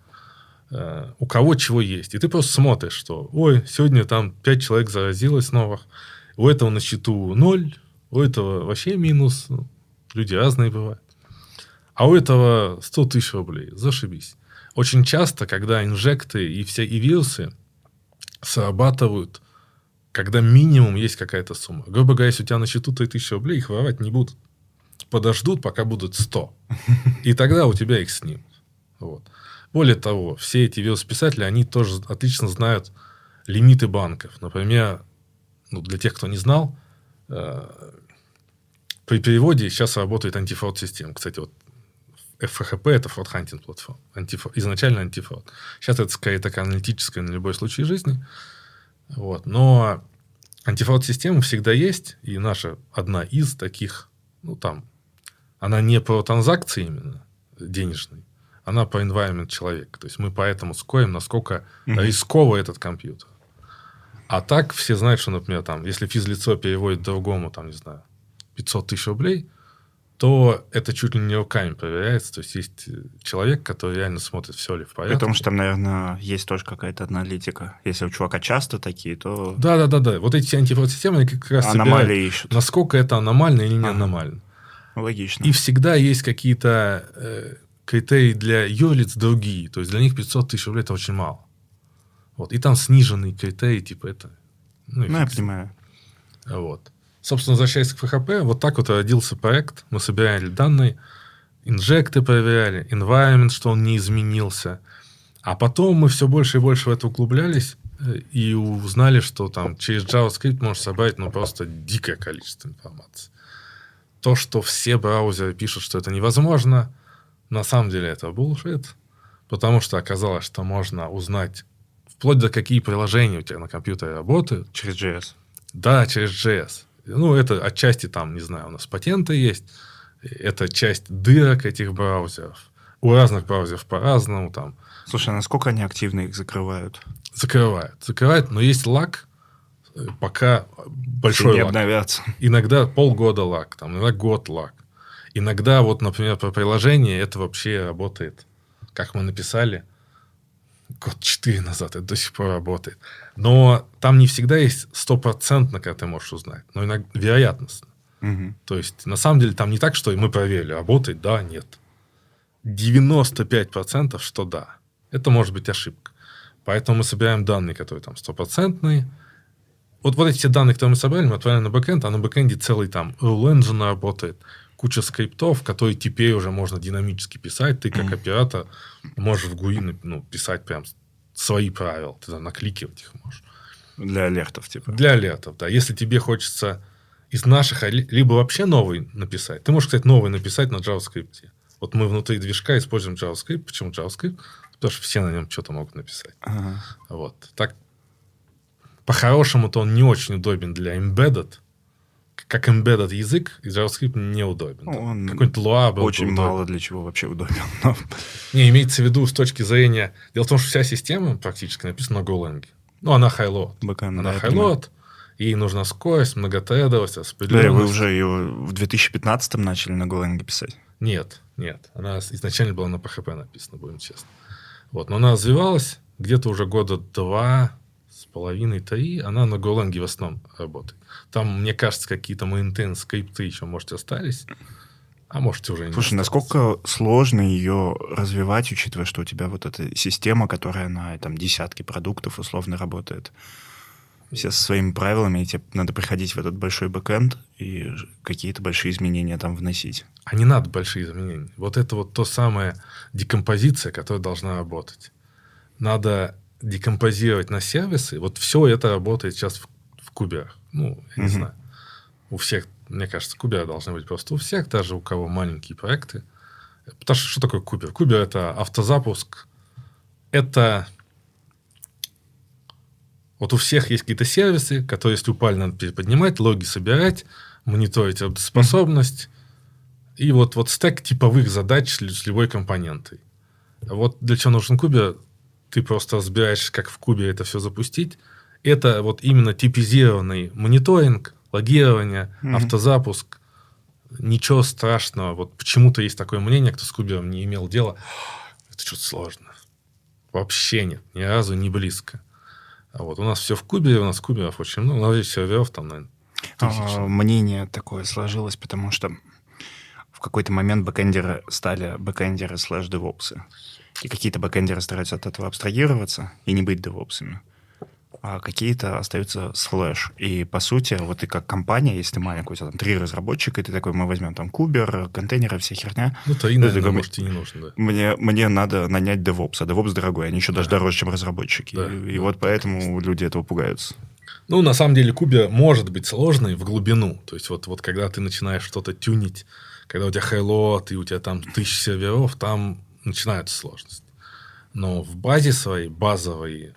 Э, у кого чего есть. И ты просто смотришь, что, ой, сегодня там 5 человек заразилось новых, у этого на счету 0, у этого вообще минус. Люди разные бывают. А у этого 100 тысяч рублей. Зашибись. Очень часто, когда инжекты и все и вирусы срабатывают, когда минимум есть какая-то сумма. Грубо говоря, если у тебя на счету 3000 рублей, их воровать не будут. Подождут, пока будут 100. И тогда у тебя их снимут. Вот. Более того, все эти вирус-писатели, они тоже отлично знают лимиты банков. Например, ну, для тех, кто не знал, при переводе сейчас работает антифрод-система. Кстати, вот FHP – это fraud hunting платформа. Антифрод, изначально антифрод. Сейчас это скорее такая аналитическая на любой случай жизни. Вот. Но антифрод-система всегда есть, и наша одна из таких, ну, там, она не по транзакции именно денежной, она по environment человека. То есть мы поэтому скорим, насколько mm-hmm. рисковый этот компьютер. А так все знают, что, например, там, если физлицо переводит другому, там, не знаю, 500 тысяч рублей, то это чуть ли не руками проверяется. То есть есть э, человек, который реально смотрит, все ли в порядке. Потому что там, наверное, есть тоже какая-то аналитика. Если у чувака часто такие, то... Да, да, да, да. Вот эти антифрод-системы, они как раз Аномалии ищут. насколько это аномально или не ага. аномально. Логично. И всегда есть какие-то э, критерии для юрлиц другие. То есть для них 500 тысяч рублей это очень мало. Вот. И там сниженные критерии, типа это... Ну, ну я понимаю. Вот. Собственно, возвращаясь к PHP, вот так вот родился проект. Мы собирали данные, инжекты проверяли, environment, что он не изменился. А потом мы все больше и больше в это углублялись э, и узнали, что там через JavaScript можно собрать ну, просто дикое количество информации. То, что все браузеры пишут, что это невозможно, на самом деле это bullshit, потому что оказалось, что можно узнать вплоть до какие приложения у тебя на компьютере работают. Через JS. Да, через JS. Ну, это отчасти там, не знаю, у нас патенты есть. Это часть дырок этих браузеров. У разных браузеров по-разному там. Слушай, а насколько они активно их закрывают? Закрывают. Закрывают, но есть лак, э, пока большой не лак. обновятся. Иногда полгода лак, там, иногда год лак. Иногда, вот, например, по приложению это вообще работает, как мы написали, год четыре назад, это до сих пор работает. Но там не всегда есть стопроцентно, когда ты можешь узнать, но иногда вероятностно. Угу. То есть, на самом деле, там не так, что мы проверили, работает, да, нет. 95% что да. Это может быть ошибка. Поэтому мы собираем данные, которые там стопроцентные. Вот, вот эти данные, которые мы собрали, мы отправляем на бэкэнд, а на бэкэнде целый там rule engine работает, куча скриптов, которые теперь уже можно динамически писать. Ты как оператор можешь в GUI ну, писать прям свои правила. Ты там накликивать их можешь. Для алертов, типа. Для алертов, да. Если тебе хочется из наших, либо вообще новый написать. Ты можешь, кстати, новый написать на JavaScript. Вот мы внутри движка используем JavaScript. Почему JavaScript? Потому что все на нем что-то могут написать. Ага. Вот. Так, по-хорошему-то он не очень удобен для embedded, как embedded язык, JavaScript неудобен. Ну, он Какой-нибудь Lua был Очень удобен. мало для чего вообще удобен. Но... [LAUGHS] Не, имеется в виду с точки зрения... Дело в том, что вся система практически написана на Golang. Ну, она. Backend, она high-load, ей нужна скорость, многотредовость, распределенность. Да, вы уже ее в 2015 начали на Golang писать? Нет, нет. Она изначально была на PHP написана, будем честны. Вот, но она развивалась где-то уже года два половиной, три, она на Golang в основном работает. Там, мне кажется, какие-то maintain скрипты еще, может, остались. А может, уже не Слушай, осталось. насколько сложно ее развивать, учитывая, что у тебя вот эта система, которая на там, десятки продуктов условно работает? все со своими правилами, и тебе надо приходить в этот большой бэкэнд и какие-то большие изменения там вносить. А не надо большие изменения. Вот это вот то самое декомпозиция, которая должна работать. Надо декомпозировать на сервисы. Вот все это работает сейчас в, в куберах. Ну, я не знаю. У всех, мне кажется, куберы должны быть просто у всех, даже у кого маленькие проекты. Потому что что такое кубер? Кубер – это автозапуск. Это вот у всех есть какие-то сервисы, которые, если упали, надо переподнимать, логи собирать, мониторить работоспособность. И вот, вот стек типовых задач с любой компонентой. Вот для чего нужен кубер? Ты просто разбираешь, как в кубе это все запустить. Это вот именно типизированный мониторинг, логирование, mm-hmm. автозапуск. Ничего страшного. Вот почему-то есть такое мнение, кто с кубером не имел дела. Это что-то сложно. Вообще нет. Ни разу не близко. А вот у нас все в кубе, у нас куберов очень много, у нас здесь серверов там, наверное, а, Мнение такое сложилось, потому что в какой-то момент бэкэндеры стали бэкэндеры слэш девопсы. И какие-то бэкэндеры стараются от этого абстрагироваться и не быть девопсами а какие-то остаются слэш. И, по сути, вот ты как компания, если ты маленькая, у тебя там три разработчика, и ты такой, мы возьмем там кубер, контейнеры, вся херня. Ну, то и, наверное, такой, может, и не нужно, да. Мне, мне надо нанять DevOps, а DevOps дорогой, они еще да. даже дороже, чем разработчики. Да, и, да. вот поэтому люди этого пугаются. Ну, на самом деле, кубер может быть сложный в глубину. То есть, вот, вот когда ты начинаешь что-то тюнить, когда у тебя хайлот, и у тебя там тысячи серверов, там начинаются сложности. Но в базе своей, базовой,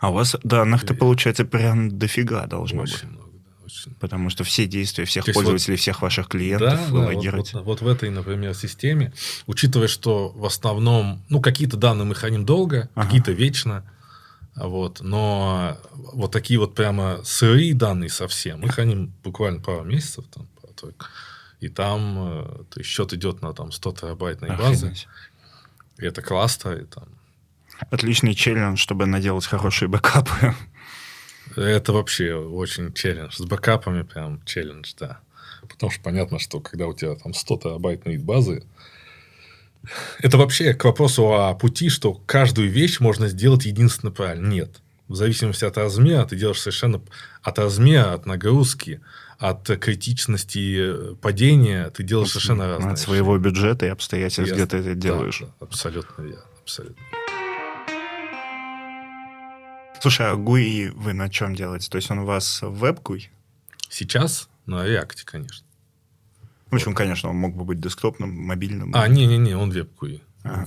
а у вас данных-то, получается, прям дофига должно очень быть. Много, да, очень. Потому что все действия всех То пользователей, вот, всех ваших клиентов да, вы да. Вот, вот, вот в этой, например, системе, учитывая, что в основном, ну, какие-то данные мы храним долго, ага. какие-то вечно, вот, но вот такие вот прямо сырые данные совсем мы храним буквально пару месяцев, там, и там э, то есть счет идет на там 100 терабайтной базы. И это классно, и там Отличный челлендж, чтобы наделать хорошие бэкапы. Это вообще очень челлендж. С бэкапами прям челлендж, да. Потому что понятно, что когда у тебя там 100 терабайтной базы, это вообще к вопросу о пути, что каждую вещь можно сделать единственно правильно. Нет. В зависимости от размера ты делаешь совершенно... От размера, от нагрузки, от критичности падения ты делаешь совершенно разные. От своего бюджета и обстоятельств, где ты это делаешь. Да, да, абсолютно верно. Абсолютно. Слушай, а GUI вы на чем делаете? То есть он у вас веб-GUI? Сейчас на React, конечно. В общем, конечно, он мог бы быть десктопным, мобильным. А, не-не-не, он веб-GUI.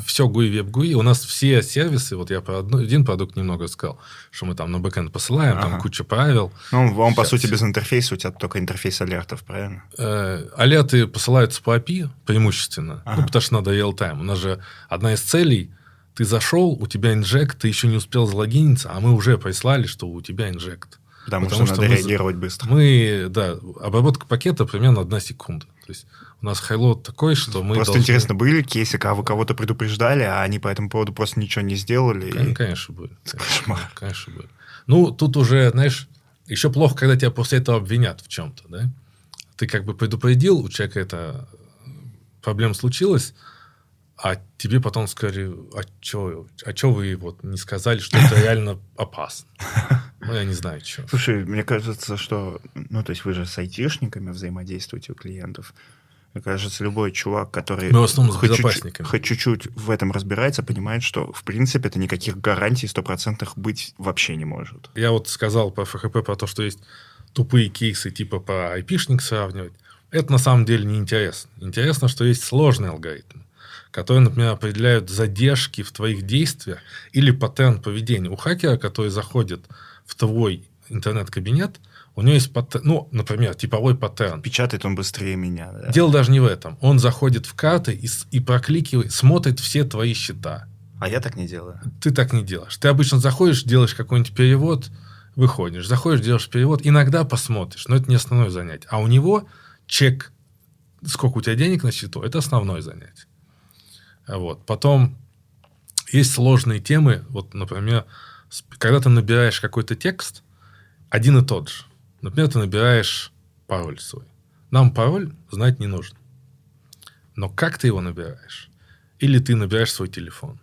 Все GUI, веб-GUI. У нас все сервисы, вот я про одно, один продукт немного сказал, что мы там на бэкэнд посылаем, ага. там куча правил. Ну, он, по сути, без интерфейса, у тебя только интерфейс алертов, правильно? Э, алерты посылаются по API преимущественно, ага. ну, потому что надо real-time. У нас же одна из целей – ты зашел, у тебя инжект, ты еще не успел залогиниться, а мы уже прислали, что у тебя инжект. Потому, Потому что, что надо мы, реагировать быстро. Мы, да, обработка пакета примерно одна секунда. То есть у нас хайлот такой, что мы Просто должны... интересно, были кейсы, когда вы кого-то предупреждали, а они по этому поводу просто ничего не сделали? Конечно, и... конечно были. [LAUGHS] Кошмар. Конечно были. Ну, тут уже, знаешь, еще плохо, когда тебя после этого обвинят в чем-то, да? Ты как бы предупредил, у человека эта проблема случилась, а тебе потом сказали, а что а чё вы вот не сказали, что это [LAUGHS] реально опасно? Ну, я не знаю, что. Слушай, мне кажется, что... Ну, то есть вы же с айтишниками взаимодействуете у клиентов. Мне кажется, любой чувак, который Мы в основном хоть, чуть-чуть, хоть чуть-чуть в этом разбирается, понимает, что, в принципе, это никаких гарантий стопроцентных быть вообще не может. Я вот сказал по ФХП про то, что есть тупые кейсы типа по айпишник сравнивать. Это на самом деле не интересно. Интересно, что есть сложные алгоритмы которые, например, определяют задержки в твоих действиях или паттерн поведения. У хакера, который заходит в твой интернет-кабинет, у него есть паттерн, ну, например, типовой паттерн. Печатает он быстрее меня. Да? Дело даже не в этом. Он заходит в карты и, и прокликивает, смотрит все твои счета. А я так не делаю. Ты так не делаешь. Ты обычно заходишь, делаешь какой-нибудь перевод, выходишь. Заходишь, делаешь перевод, иногда посмотришь, но это не основное занятие. А у него чек, сколько у тебя денег на счету, это основное занятие. Вот. Потом есть сложные темы. Вот, например, когда ты набираешь какой-то текст, один и тот же. Например, ты набираешь пароль свой. Нам пароль знать не нужно. Но как ты его набираешь? Или ты набираешь свой телефон?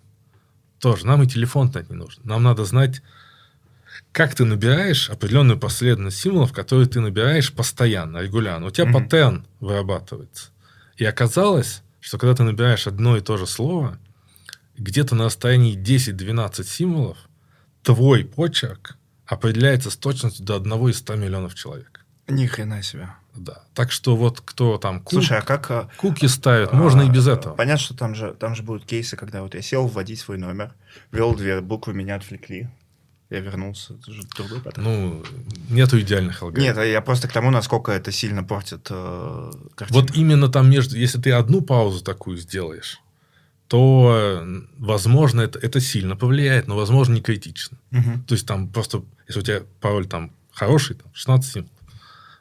Тоже нам и телефон знать не нужно. Нам надо знать как ты набираешь определенную последовательность символов, которые ты набираешь постоянно, регулярно. У тебя mm-hmm. паттерн вырабатывается. И оказалось, что когда ты набираешь одно и то же слово, где-то на расстоянии 10-12 символов твой почерк определяется с точностью до одного из 100 миллионов человек. Ни хрена себе. Да. Так что вот кто там кук, Слушай, а как... А, куки ставят, а, можно и без этого. Понятно, что там же, там же будут кейсы, когда вот я сел вводить свой номер, ввел две буквы, меня отвлекли. Я вернулся. Это же другой паттерн. Ну, нету идеальных алгоритмов. Нет, я просто к тому, насколько это сильно портит э, картину. Вот именно там между... Если ты одну паузу такую сделаешь, то, возможно, это, это сильно повлияет, но, возможно, не критично. Угу. То есть, там просто, если у тебя пароль там хороший, там, 16 символов,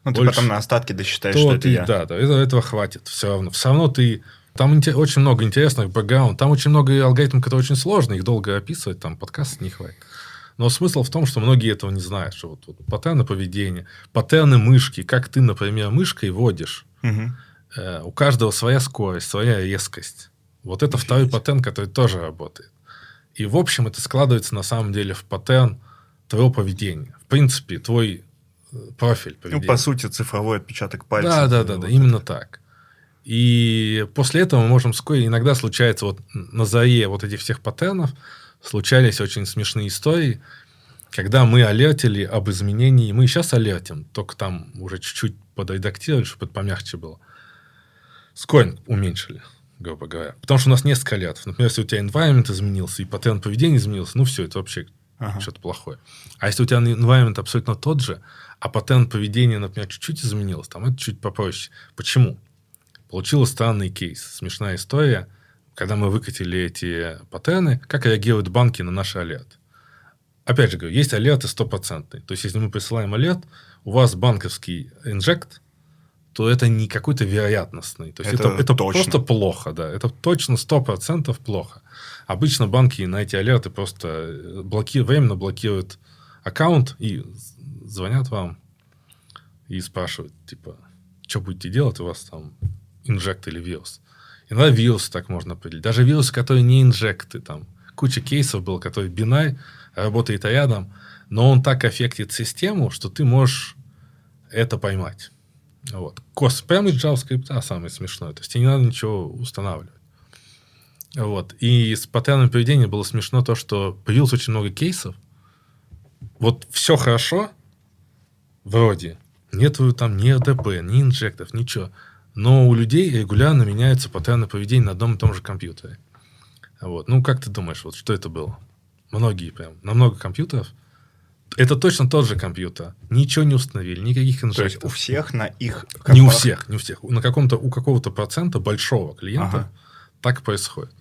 ну, ты потом на остатки досчитаешь, то что это ты, я. Да, да, этого, этого хватит все равно. Все равно ты... Там очень много интересных бэкграунд, там очень много алгоритмов, которые очень сложны, их долго описывать, там подкаст не хватит. Но смысл в том, что многие этого не знают, что вот, вот паттерны поведения, паттерны мышки, как ты, например, мышкой водишь, угу. э, у каждого своя скорость, своя резкость. Вот это Офигеть. второй паттерн, который тоже работает. И, в общем, это складывается на самом деле в паттерн твоего поведения. В принципе, твой э, профиль поведения. Ну, по сути, цифровой отпечаток пальца. Да, да, да, да, вот именно так. И после этого мы можем вскоре, иногда случается вот на заре вот этих всех паттернов, случались очень смешные истории, когда мы алертили об изменении, мы сейчас алертим, только там уже чуть-чуть подредактировали, чтобы это помягче было. Скоин уменьшили, грубо говоря. Потому что у нас несколько алертов. Например, если у тебя environment изменился и паттерн поведения изменился, ну все, это вообще ага. что-то плохое. А если у тебя environment абсолютно тот же, а паттерн поведения, например, чуть-чуть изменился, там это чуть попроще. Почему? Получилось странный кейс, смешная история когда мы выкатили эти паттерны, как реагируют банки на наши алерты. Опять же говорю, есть алерты стопроцентные. То есть, если мы присылаем алерт, у вас банковский инжект, то это не какой-то вероятностный. То есть, это, это, это просто плохо. Да. Это точно сто процентов плохо. Обычно банки на эти алерты просто блоки... временно блокируют аккаунт и звонят вам и спрашивают, типа, что будете делать, у вас там инжект или вирус. Иногда вирусы так можно определить. Даже вирусы, которые не инжекты. Там куча кейсов был, который бинай, работает рядом, но он так аффектит систему, что ты можешь это поймать. Вот. Кост прямо из JavaScript а самое смешное. То есть тебе не надо ничего устанавливать. Вот. И с паттерном поведения было смешно то, что появилось очень много кейсов. Вот все хорошо, вроде. Нету там ни RDP, ни инжектов, ничего. Но у людей регулярно меняются паттерны поведения на одном и том же компьютере. Вот. Ну, как ты думаешь, вот что это было? Многие прям, на много компьютеров. Это точно тот же компьютер. Ничего не установили, никаких инжекторов. То есть у всех на их компах... Не у всех, не у всех. На каком-то, у какого-то процента большого клиента ага. так происходит.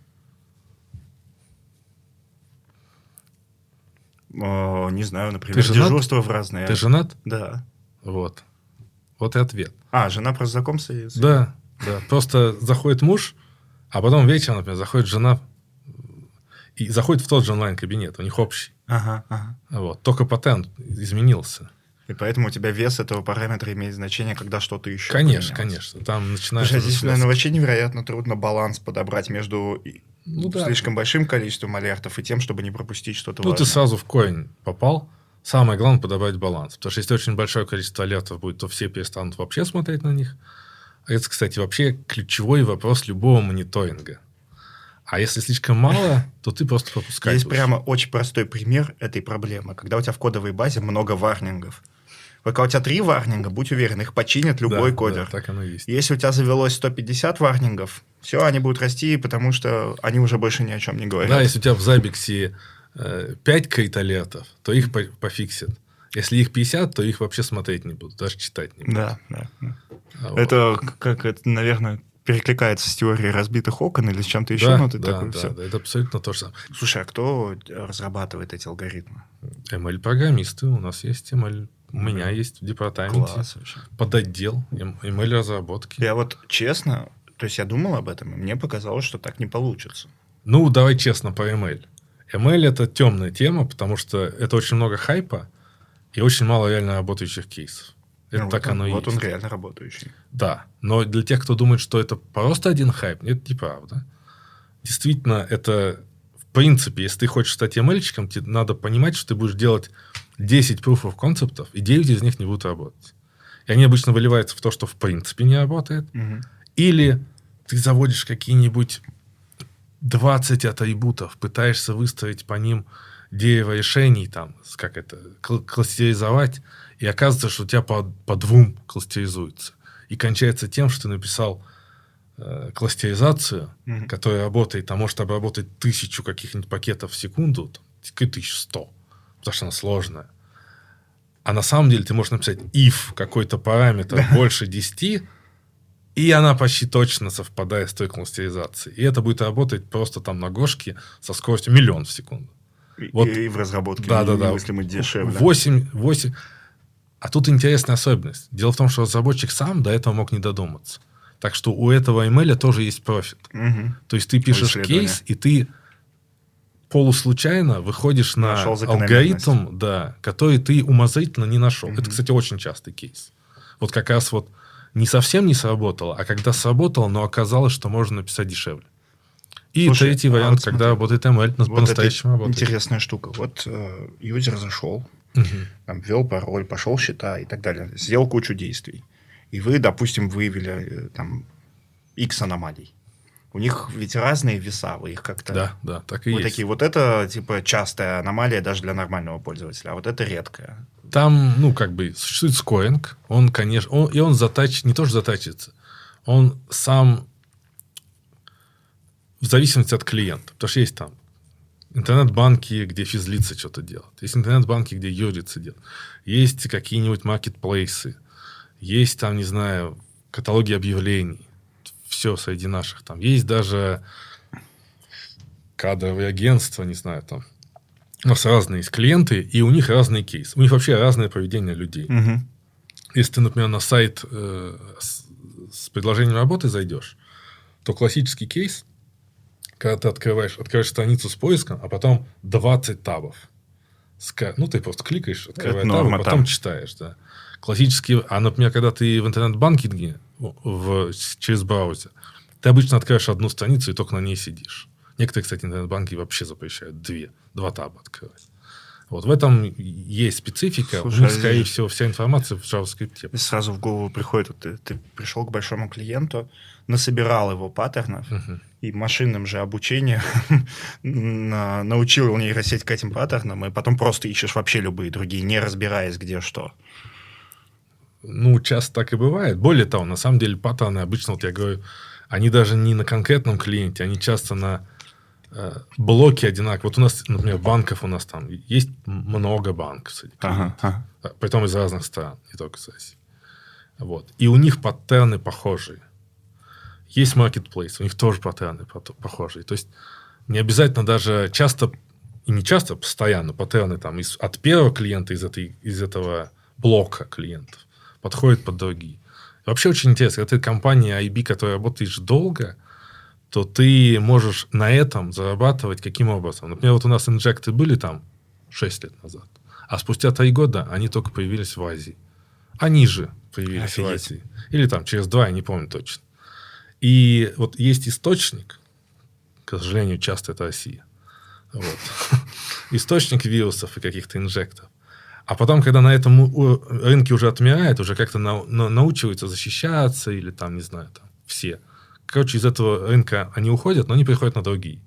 О, не знаю, например, Ты женат? дежурство в разные. Ты женат? Да. Вот. Вот и ответ. А, жена просто знакомство есть? Да, да. Просто заходит муж, а потом вечером, например, заходит жена и заходит в тот же онлайн-кабинет, у них общий. Ага, ага. Вот. Только патент изменился. И поэтому у тебя вес этого параметра имеет значение, когда что-то еще Конечно, поменялось. конечно. Там начинается... Слушай, здесь, наверное, вообще невероятно трудно баланс подобрать между ну, да. слишком большим количеством алертов и тем, чтобы не пропустить что-то Ну, важное. ты сразу в коин попал, Самое главное подобрать баланс. Потому что если очень большое количество алертов будет, то все перестанут вообще смотреть на них. А это, кстати, вообще ключевой вопрос любого мониторинга. А если слишком мало, то ты просто пропускаешь. Есть прямо очень простой пример этой проблемы. Когда у тебя в кодовой базе много варнингов. Когда у тебя три варнинга, будь уверен, их починит любой да, кодер. Да, так оно и есть. Если у тебя завелось 150 варнингов, все, они будут расти, потому что они уже больше ни о чем не говорят. Да, если у тебя в Забиксе 5 кайталетов, то их пофиксят. Если их 50, то их вообще смотреть не будут, даже читать не будут. Да, да. А вот. Это, как это, наверное, перекликается с теорией разбитых окон или с чем-то еще. Да, ну, ты да, такой, да, все. да, это абсолютно то же самое. Слушай, а кто разрабатывает эти алгоритмы? ML-программисты. У нас есть ML. У меня есть в департаменте. Класс вообще. Под отдел ML-разработки. Я вот честно, то есть я думал об этом, и мне показалось, что так не получится. Ну, давай честно по ML. ML это темная тема, потому что это очень много хайпа и очень мало реально работающих кейсов. Это ну, так вот оно он, и Вот есть. он реально работающий. Да. Но для тех, кто думает, что это просто один хайп, это неправда. Действительно, это в принципе, если ты хочешь стать ML-чиком, тебе надо понимать, что ты будешь делать 10 proof of concepts, и 9 из них не будут работать. И они обычно выливаются в то, что в принципе не работает. Мгм. Или ты заводишь какие-нибудь 20 атрибутов, пытаешься выстроить по ним дерево решений, там, как это, кл- кластеризовать, и оказывается, что у тебя по, по двум кластеризуется. И кончается тем, что ты написал э, кластеризацию, Мгм. которая работает, а может обработать тысячу каких-нибудь пакетов в секунду, там, тысячу сто, потому что она сложная. А на самом деле ты можешь написать if какой-то параметр больше 10, и она почти точно совпадает с той кластеризацией. И это будет работать просто там на гошке со скоростью миллион в секунду. И, Вот. и в разработке Да, да, да. мыслимо дешевле. 8, 8. А тут интересная особенность. Дело в том, что разработчик сам до этого мог не додуматься. Так что у этого email тоже есть профит. Мгм. То есть ты пишешь кейс, и ты полуслучайно выходишь на алгоритм, да, который ты умозрительно не нашел. Мгм. Это, кстати, очень частый кейс. Вот как раз вот не совсем не сработало, а когда сработало, но оказалось, что можно написать дешевле. И Слушай, третий а вариант, вот когда смотри, работает ML, Вот по-настоящему работает. интересная штука. Вот э, юзер зашел, Мгм. там, ввел пароль, пошел счета и так далее. Сделал кучу действий. И вы, допустим, выявили э, там X аномалий. У них ведь разные веса, вы их как-то... Да, да, так и Вот есть. такие, вот это, типа, частая аномалия даже для нормального пользователя, а вот это редкая. Там, ну, как бы, существует скоринг. Он, конечно, он, и он затач, не тоже затачивается, он сам в зависимости от клиента. Потому что есть там интернет-банки, где физлица что-то делают. Есть интернет-банки, где юрлицы делают. Есть какие-нибудь маркетплейсы. Есть там, не знаю, каталоги объявлений. Все среди наших. Там есть даже кадровые агентства, не знаю, там. У нас разные есть клиенты, и у них разный кейс. У них вообще разное поведение людей. Мгм. Если ты, например, на сайт э, с, с предложением работы зайдешь, то классический кейс, когда ты открываешь, открываешь страницу с поиском, а потом 20 табов. Ну, ты просто кликаешь, открываешь табы, потом там. читаешь, да. Классический... А, например, когда ты в интернет-банкинге в, через браузер, ты обычно открываешь одну страницу и только на ней сидишь. Некоторые, кстати, интернет-банки вообще запрещают две, два таба открывать. Вот в этом есть специфика. Слушай, У них, а скорее всего, вся информация в JavaScript. И сразу в голову приходит, вот ты, ты пришел к большому клиенту, насобирал его паттернов, Мгм. и машинным же обучением [LAUGHS] на- научил нейросеть к этим паттернам, и потом просто ищешь вообще любые другие, не разбираясь, где что. Ну, часто так и бывает. Более того, на самом деле паттерны обычно, вот я говорю, они даже не на конкретном клиенте, они часто на э, блоке одинаковые. Вот у нас, например, банков у нас там есть много банков. среди клиентов. ага. А, Притом из разных стран, не только из России. Вот. И у них паттерны похожие. Есть marketplace, у них тоже паттерны похожие. То есть не обязательно даже часто, и не часто, постоянно паттерны там из, от первого клиента из, этой, из этого блока клиентов подходят под другие. Вообще очень интересно, когда ты компания IB, которая работаешь долго, то ты можешь на этом зарабатывать каким образом? Например, вот у нас инжекты были там 6 лет назад, а спустя 3 года они только появились в Азии. Они же появились Офигеть. в Азии. Или там через 2, я не помню точно. И вот есть источник, к сожалению, часто это Россия. Вот. [LAUGHS] Источник вирусов и каких-то инжектов. А потом, когда на этом рынке уже отмирает, уже как-то на- на- научиваются защищаться или там, не знаю, там все. Короче, из этого рынка они уходят, но они приходят на другие.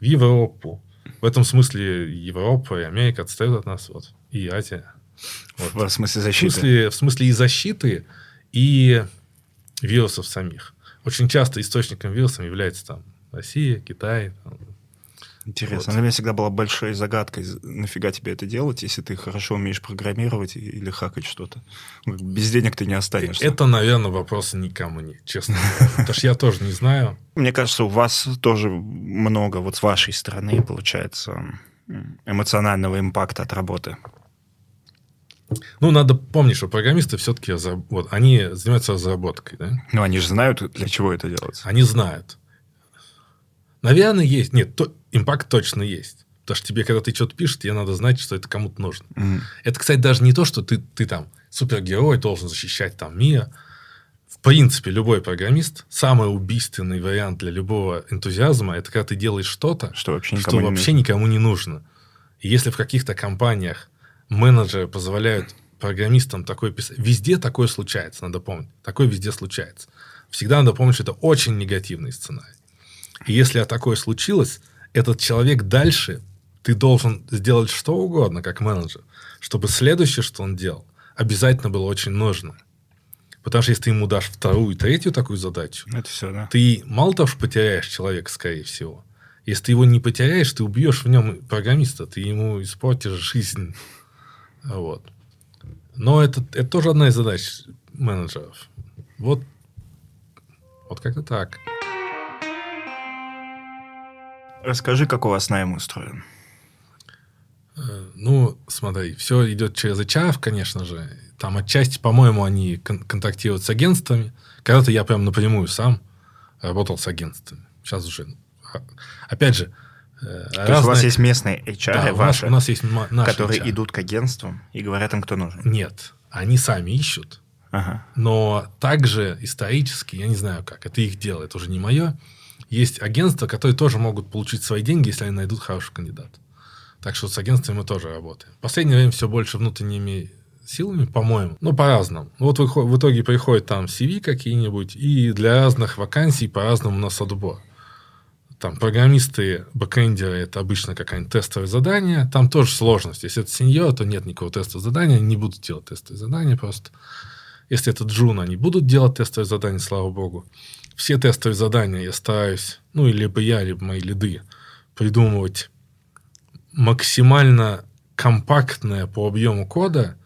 В Европу. В этом смысле Европа и Америка отстают от нас. Вот. И Азия. Вот. В смысле В защиты. смысле, в смысле и защиты, и вирусов самих. Очень часто источником вирусов является там Россия, Китай. там. Интересно. Вот. Для меня всегда была большой загадкой, нафига тебе это делать, если ты хорошо умеешь программировать или хакать что-то. Ну, Без денег ты не останешься. Это, наверное, вопрос никому не, честно говоря. Потому что я тоже не знаю. Мне кажется, у вас тоже много, вот с вашей стороны, получается, эмоционального импакта от работы. Ну, надо помнить, что программисты все-таки вот, они занимаются разработкой, да? Ну, они же знают, для чего это делается. Они знают. Наверное, есть. Нет, то, импакт точно есть. Потому что тебе, когда ты что-то пишешь, тебе надо знать, что это кому-то нужно. Мгм. Это, кстати, даже не то, что ты, ты там супергерой, должен защищать там мир. В принципе, любой программист, самый убийственный вариант для любого энтузиазма, это когда ты делаешь что-то, Что вообще что никому не вообще никому не нужно. И если в каких-то компаниях менеджеры позволяют программистам такое писать. Везде такое случается, надо помнить. Такое везде случается. Всегда надо помнить, что это очень негативный сценарий. И если такое случилось, этот человек дальше, ты должен сделать что угодно, как менеджер, чтобы следующее, что он делал, обязательно было очень нужно. Потому что если ты ему дашь вторую, третью такую задачу, Это все, да. ты мало того, что потеряешь человека, скорее всего. Если ты его не потеряешь, ты убьешь в нем программиста, ты ему испортишь жизнь. Вот. Но это, это тоже одна из задач менеджеров. Вот, вот как-то так. Расскажи, как у вас найм устроен. Э, Ну, смотри, все идет через HR, конечно же. Там отчасти, по-моему, они кон- контактируют с агентствами. Когда-то я прям напрямую сам работал с агентствами. Сейчас уже... а, Опять же, э, То есть у вас есть местные HR Да, у нас, ваши, у нас есть наши которые HR. идут к агентствам и говорят им, кто нужен. Нет, они сами ищут. Ага. Но также исторически, я не знаю как, это их дело, это уже не мое, есть агентства, которые тоже могут получить свои деньги, если они найдут хорошего кандидата. Так что с агентствами мы тоже работаем. В последнее время все больше внутренними силами, по-моему. Ну, по-разному. Вот выход- в итоге приходят там CV какие-нибудь, и для разных вакансий по-разному у нас отбор. Там программисты, бэкэндеры, это обычно какое-нибудь тестовое задание. Там тоже сложность. Если это сеньор, то нет никакого тестового задания, они не будут делать тестовые задания просто. Если это джун, они будут делать тестовые задания, слава богу. Все тестовые задания я стараюсь, ну, и либо я, либо мои лиды, придумывать максимально компактное по объему кода,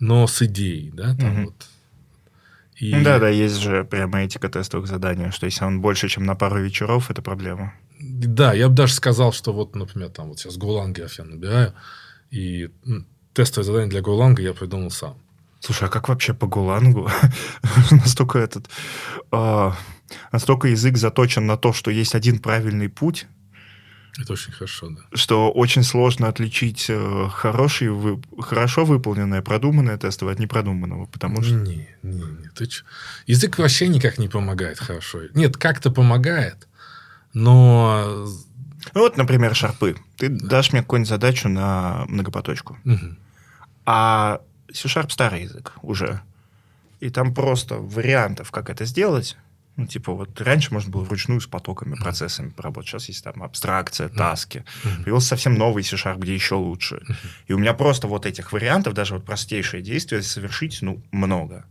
но с идеей, да, там Мгм. вот. И- Ну Да, да, есть же прямо этика тестовых заданий, что если он больше, чем на пару вечеров, это проблема. Да, я бы даже сказал, что вот, например, там вот сейчас Golang я набираю, и м, тестовое задание для Golang я придумал сам. Слушай, а как вообще по Гулангу? [LAUGHS] настолько этот... а, настолько язык заточен на то, что есть один правильный путь, Это очень хорошо, да. что очень сложно отличить э, хороший, вы- хорошо выполненное, продуманное тестовое от непродуманного, потому что... Не, не, не, ты чё? Язык вообще никак не помогает хорошо. Нет, как-то помогает, но... Ну вот, например, шарпы. Ты дашь мне какую-нибудь задачу на многопоточку. Мгм. А C-Sharp старый язык уже. И там просто вариантов, как это сделать. Ну, типа, вот раньше можно было вручную с потоками, процессами поработать. Сейчас есть там абстракция, таски. Появился совсем новый C-Sharp, где еще лучше. И у меня просто вот этих вариантов, даже вот простейшие действия совершить, ну, много.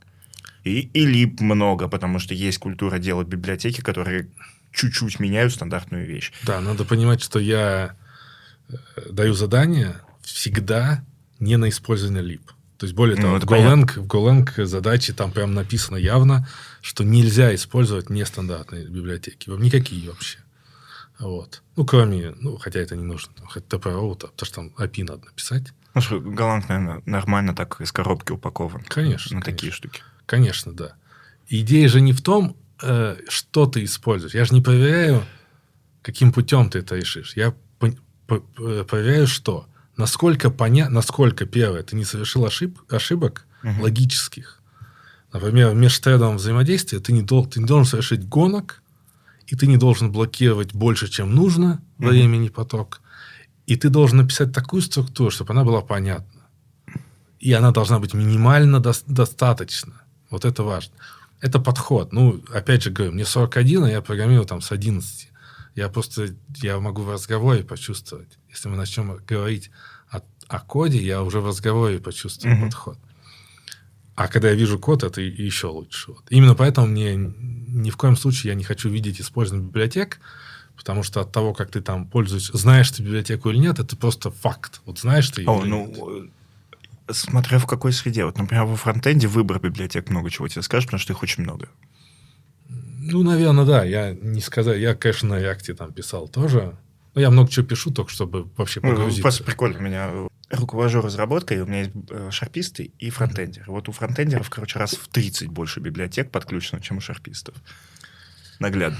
И, и лип много, потому что есть культура делать библиотеки, которые чуть-чуть меняют стандартную вещь. Да, надо понимать, что я э, даю задание всегда не на использование лип. То есть, более Ну, того, это в Golang, в Golang задачи там прям написано явно, что нельзя использовать нестандартные библиотеки. Никакие вообще. Вот. Ну, кроме, ну, хотя это не нужно, там, хоть там, потому что там API надо написать. Ну, что, Голланд, наверное, нормально так из коробки упакован. Конечно, На конечно. такие штуки. Конечно, да. Идея же не в том, э, что ты используешь. Я же не проверяю, каким путем ты это решишь. Я пон- п- п- проверяю, что насколько понятно, насколько первое, ты не совершил ошиб- ошибок Мгм. логических. Например, в межтредовом взаимодействии ты не, дол- ты не должен совершить гонок, и ты не должен блокировать больше, чем нужно Мгм. времени поток. И ты должен написать такую структуру, чтобы она была понятна. И она должна быть минимально дос- достаточно. Вот это важно. Это подход. Ну, опять же говорю, мне 41, а я программирую там с 11. Я просто, я могу в разговоре почувствовать. Если мы начнем говорить о, о коде, я уже в разговоре почувствую Мгм. подход. А когда я вижу код, это еще лучше. Вот. Именно поэтому мне ни в коем случае я не хочу видеть использование библиотек, потому что от того, как ты там пользуешься, знаешь ты библиотеку или нет, это просто факт. Вот знаешь ты О, или ну, нет. э, смотря в какой среде. Вот, например, во фронтенде выбор библиотек много чего тебе скажет, потому что их очень много. Ну, наверное, да. Я не сказал. Я, конечно, на реакте там писал тоже. Но я много чего пишу, только чтобы вообще Ну, погрузиться. просто прикольно. У меня э, руковожу разработкой, у меня есть э, шарписты и фронтендеры. Вот у фронтендеров, короче, раз в 30 больше библиотек подключено, чем у шарпистов. Наглядно.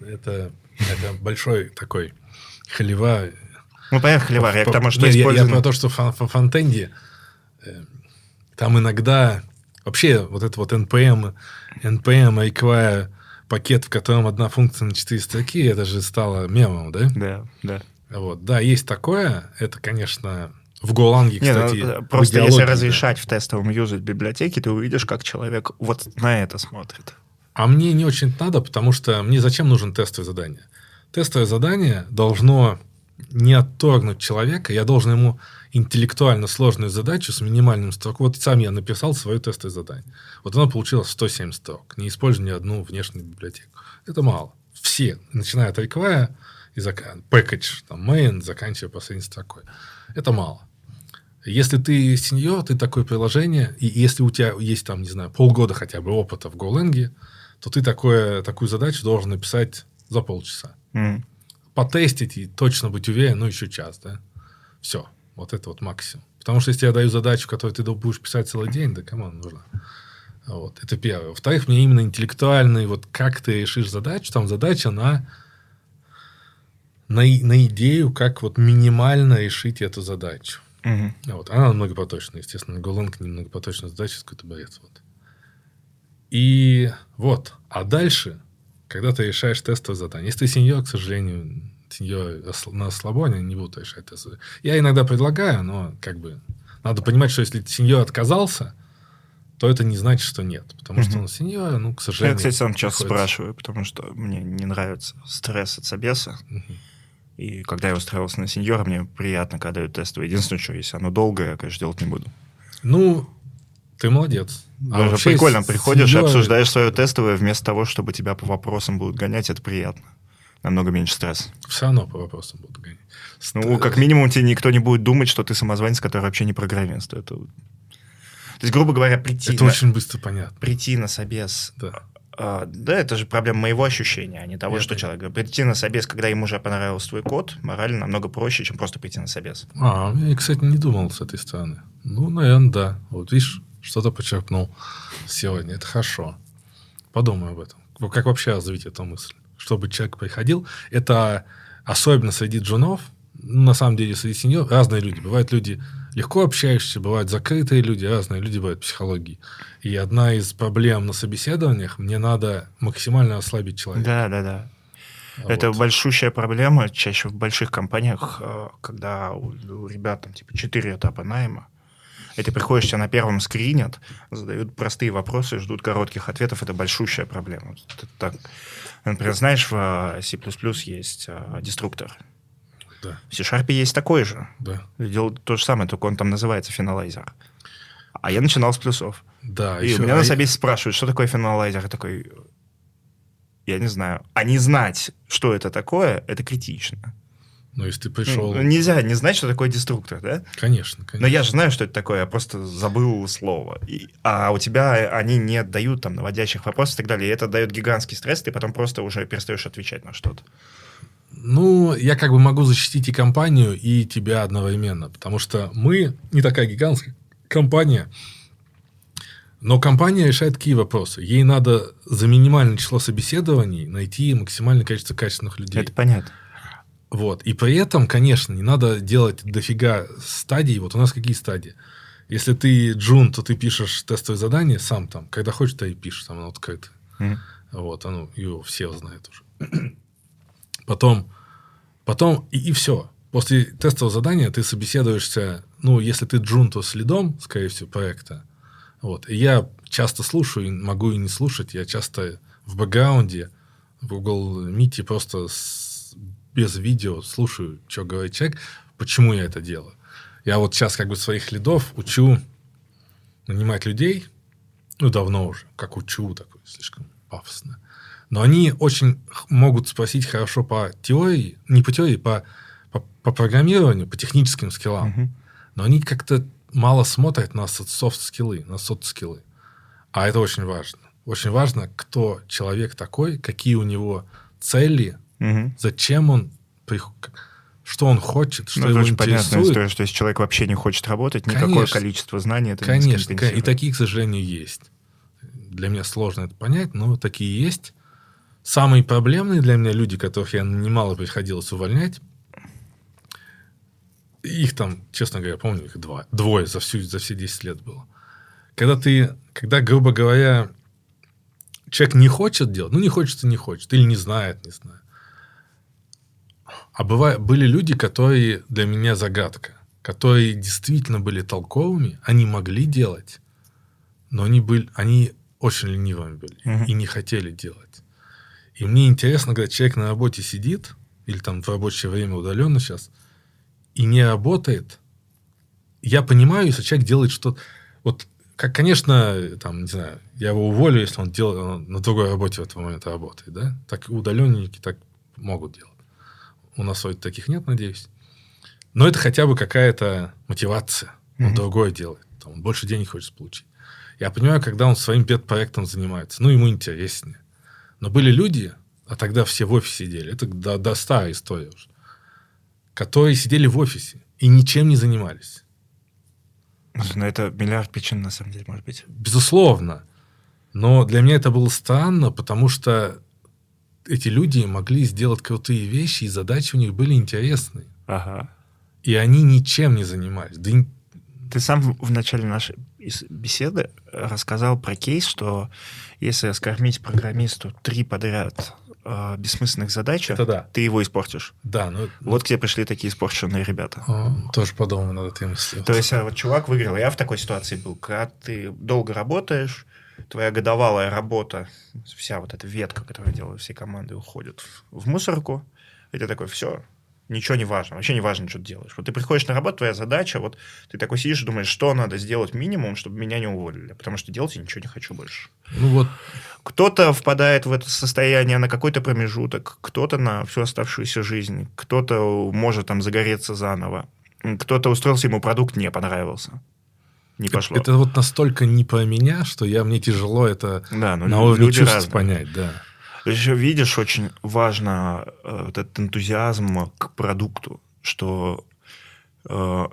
Это, это большой такой халева. Ну, поехали, Варя. Я к тому, что Нет, я- я, использовано- про то, что фан- фан- фронтенде э, там иногда вообще вот это вот NPM, NPM require пакет, в котором одна функция на четыре строки, это же стало мемом, да? Да, да. Вот. Да, есть такое. Это, конечно, В Голанге, Не, ну, кстати, э, просто если да. разрешать в тестовом юзать библиотеки, ты увидишь, как человек вот на это смотрит. А мне не очень надо, потому что мне зачем нужен тестовое задание? Тестовое задание должно не отторгнуть человека, я должен ему интеллектуально сложную задачу с минимальным строк. Вот сам я написал свое тестовое задание. Вот оно получилось 107 строк, не используя ни одну внешнюю библиотеку. Это мало. Все, начиная от require и зак- package, там, main, заканчивая последней строкой. Это мало. Если ты сеньор, ты такое приложение, и если у тебя есть там, не знаю, полгода хотя бы опыта в Golang, то ты такое, такую задачу должен написать за полчаса. М. Потестить и точно быть уверен, ну, еще час, да? Все. Вот это вот максимум. Потому что если я даю задачу, которую ты будешь писать целый день, да кому она нужна? Вот, это первое. Во-вторых, мне именно интеллектуальный, вот как ты решишь задачу, там задача на, на, на идею, как вот минимально решить эту задачу. Мгм. Вот. Она многопоточная, естественно. Golang не многопоточная задача, какой-то бред. Вот. И вот. А дальше, когда ты решаешь тестовое задание, если ты сеньор, к сожалению, ос- на слабоне не будут решать. Я иногда предлагаю, но как бы надо понимать, что если сеньор отказался, то это не значит, что нет. Потому что он сеньор, ну, к Я, сожалению... кстати, сам часто спрашиваю, потому что мне не нравится стресс от собеса. И когда я устраивался на сеньора, мне приятно, когда дают тестовое. Единственное, что если оно долгое, я, конечно, делать не буду. Ну, ты молодец. А вообще прикольно, приходишь и сеньоры- обсуждаешь свое тестовое, вместо того, чтобы тебя по вопросам будут гонять, это приятно. Намного меньше стресса. Все равно по вопросам будут гонять. Ну, Ст- как минимум, тебе никто не будет думать, что ты самозванец, который вообще не программист. Это... То есть, грубо говоря, прийти, Это на, очень быстро понятно. прийти на собес... Да. а, да, это же проблема моего ощущения, а не того, Я что понимаю. человек... говорит. Прийти на собес, когда ему уже понравился твой код, морально намного проще, чем просто прийти на собес. А, я, кстати, не думал с этой стороны. Ну, наверное, да. Вот видишь, что-то почерпнул сегодня. Это хорошо. Подумай об этом. Как вообще развить эту мысль? Чтобы человек приходил. Это особенно среди джунов, ну, на самом деле среди сеньоров, разные люди. Бывают люди легко общающиеся, бывают закрытые люди, разные люди бывают в психологии. И одна из проблем на собеседованиях, мне надо максимально ослабить человека. Да, да, да. Вот. Это большущая проблема, чаще в больших компаниях, э, когда у, у ребят там типа четыре этапа найма, и ты приходишь, тебя на первом скринят, задают простые вопросы, ждут коротких ответов, это большущая проблема. Вот это так. Например, знаешь, в э, C++ есть э, деструктор. Да, В C-Sharp есть такой же. да. Делают то же самое, только он там называется финалайзер. А я начинал с плюсов. Да, И еще- у меня а на собесе спрашивают, что такое финалайзер. Я такой, я не знаю. А не знать, что это такое, это критично. Ну, если ты Ну, пришел... Нельзя не знать, что такое деструктор, да? Конечно, Но конечно. я же знаю, что это такое, я просто забыл слово. И- а у тебя они не дают там наводящих вопросов и так далее. И это дает гигантский стресс, ты потом просто уже перестаешь отвечать на что-то. Ну, я как бы могу защитить и компанию, и тебя одновременно, потому что мы не такая гигантская компания, но компания решает какие вопросы. Ей надо за минимальное число собеседований найти максимальное количество качественных людей. Это понятно. Вот. И при этом, конечно, не надо делать дофига стадий. Вот у нас какие стадии? Если ты джун, то ты пишешь тестовое задание сам там. Когда хочешь, то и пишешь. Там оно открыто. Мгм. Вот, оно, его все знают уже. Потом, потом и, все. После тестового задания ты собеседуешься, ну, если ты джун, то с лидом, скорее всего, проекта. Вот. И я часто слушаю, и могу и не слушать. Я часто в бэкграунде, в Google Meet просто без видео слушаю, что говорит человек, почему я это делаю. Я вот сейчас как бы своих лидов учу нанимать людей, ну, давно уже, как учу, такой слишком пафосно. Но они очень могут спросить хорошо по теории, не по теории, по, по, по программированию, по техническим скиллам. Мгм. Но они как-то мало смотрят на софт-скиллы, на софт-скиллы. А это очень важно. Очень важно, кто человек такой, какие у него цели, Мгм. зачем он, что он хочет, что Ну, это его очень понятная интересует. история, что если человек вообще не хочет работать, никакое Конечно. количество знаний это не Конечно, и такие, к сожалению, есть. Для меня сложно это понять, но такие есть. Самые проблемные для меня люди, которых я немало приходилось увольнять, их там, честно говоря, помню, их два, двое за, всю, за все 10 лет было. Когда ты, когда, грубо говоря, человек не хочет делать, ну, не хочет и не хочет, или не знает, не знаю. А бывает, были люди, которые для меня загадка. которые действительно были толковыми, они могли делать, но они, были, они очень ленивыми были Мгм. и не хотели делать. И мне интересно, когда человек на работе сидит, или там в рабочее время удаленно сейчас, и не работает, я понимаю, если человек делает что-то... Вот, как, конечно, там, не знаю, я его уволю, если он, делает, он на другой работе в этот момент работает, да? Так удаленники так могут делать. У нас вроде таких нет, надеюсь. Но это хотя бы какая-то мотивация. Он Мгм. другое делает. Там, он больше денег хочет получить. Я понимаю, когда он своим пет-проектом занимается. Ну, ему интереснее. Но были люди, а тогда все в офисе сидели, это до, до старая история уже, которые сидели в офисе и ничем не занимались. Ну, это миллиард причин, на самом деле, может быть. Безусловно. Но для меня это было странно, потому что эти люди могли сделать крутые вещи, и задачи у них были интересные. Ага. И они ничем не занимались. Да Ты сам в начале нашей беседы рассказал про кейс, что если скормить программисту три подряд э, бессмысленных задач, это да. ты его испортишь. Да, ну, Вот к тебе пришли такие испорченные ребята. а, тоже подумал над этой мыслью. То есть а, вот чувак выиграл. Я в такой ситуации был, когда ты долго работаешь, твоя годовалая работа, вся вот эта ветка, которую делают все команды, уходит в- мусорку, и ты такой, все, ничего не важно, вообще не важно, что ты делаешь. Вот ты приходишь на работу, твоя задача, вот ты такой сидишь и думаешь, что надо сделать минимум, чтобы меня не уволили, потому что делать я ничего не хочу больше. Ну вот, Кто-то впадает в это состояние на какой-то промежуток, кто-то на всю оставшуюся жизнь, кто-то может там загореться заново, кто-то устроился, ему продукт не понравился. Не пошло. это вот настолько не про меня, что я, мне тяжело это Да, ну, на уровне чувств разные. понять, да. Еще видишь, очень важно э, вот этот энтузиазм к продукту, что э,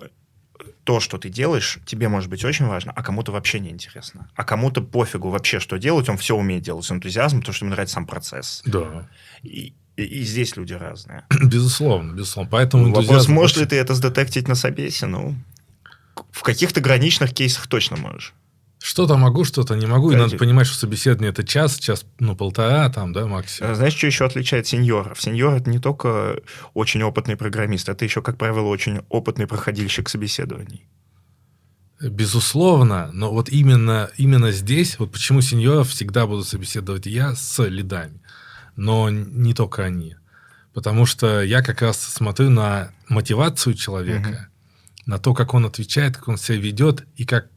то, что ты делаешь, тебе может быть очень важно, а кому-то вообще не интересно. А кому-то пофигу вообще, что делать, он все умеет делать с энтузиазмом, потому что ему нравится сам процесс. Да. И, и- и здесь люди разные. [CLEARS THROAT] Безусловно, безусловно. Поэтому Вопрос, энтузиазм можешь ли ты это сдетектить на собесе? Ну, в каких-то граничных кейсах точно можешь. Что-то могу, что-то не могу. И Кстати- надо понимать, что собеседование это час, час, ну, полтора, там, да, максимум. Э, Знаешь, что еще отличает сеньоров? Сеньор — это не только очень опытный программист, это еще, как правило, очень опытный проходильщик собеседований. Безусловно, но вот именно, именно здесь, вот почему сеньоров всегда буду собеседовать я с лидами, но не только они. Потому что я как раз смотрю на мотивацию человека, на то, как он отвечает, как он себя ведет, и как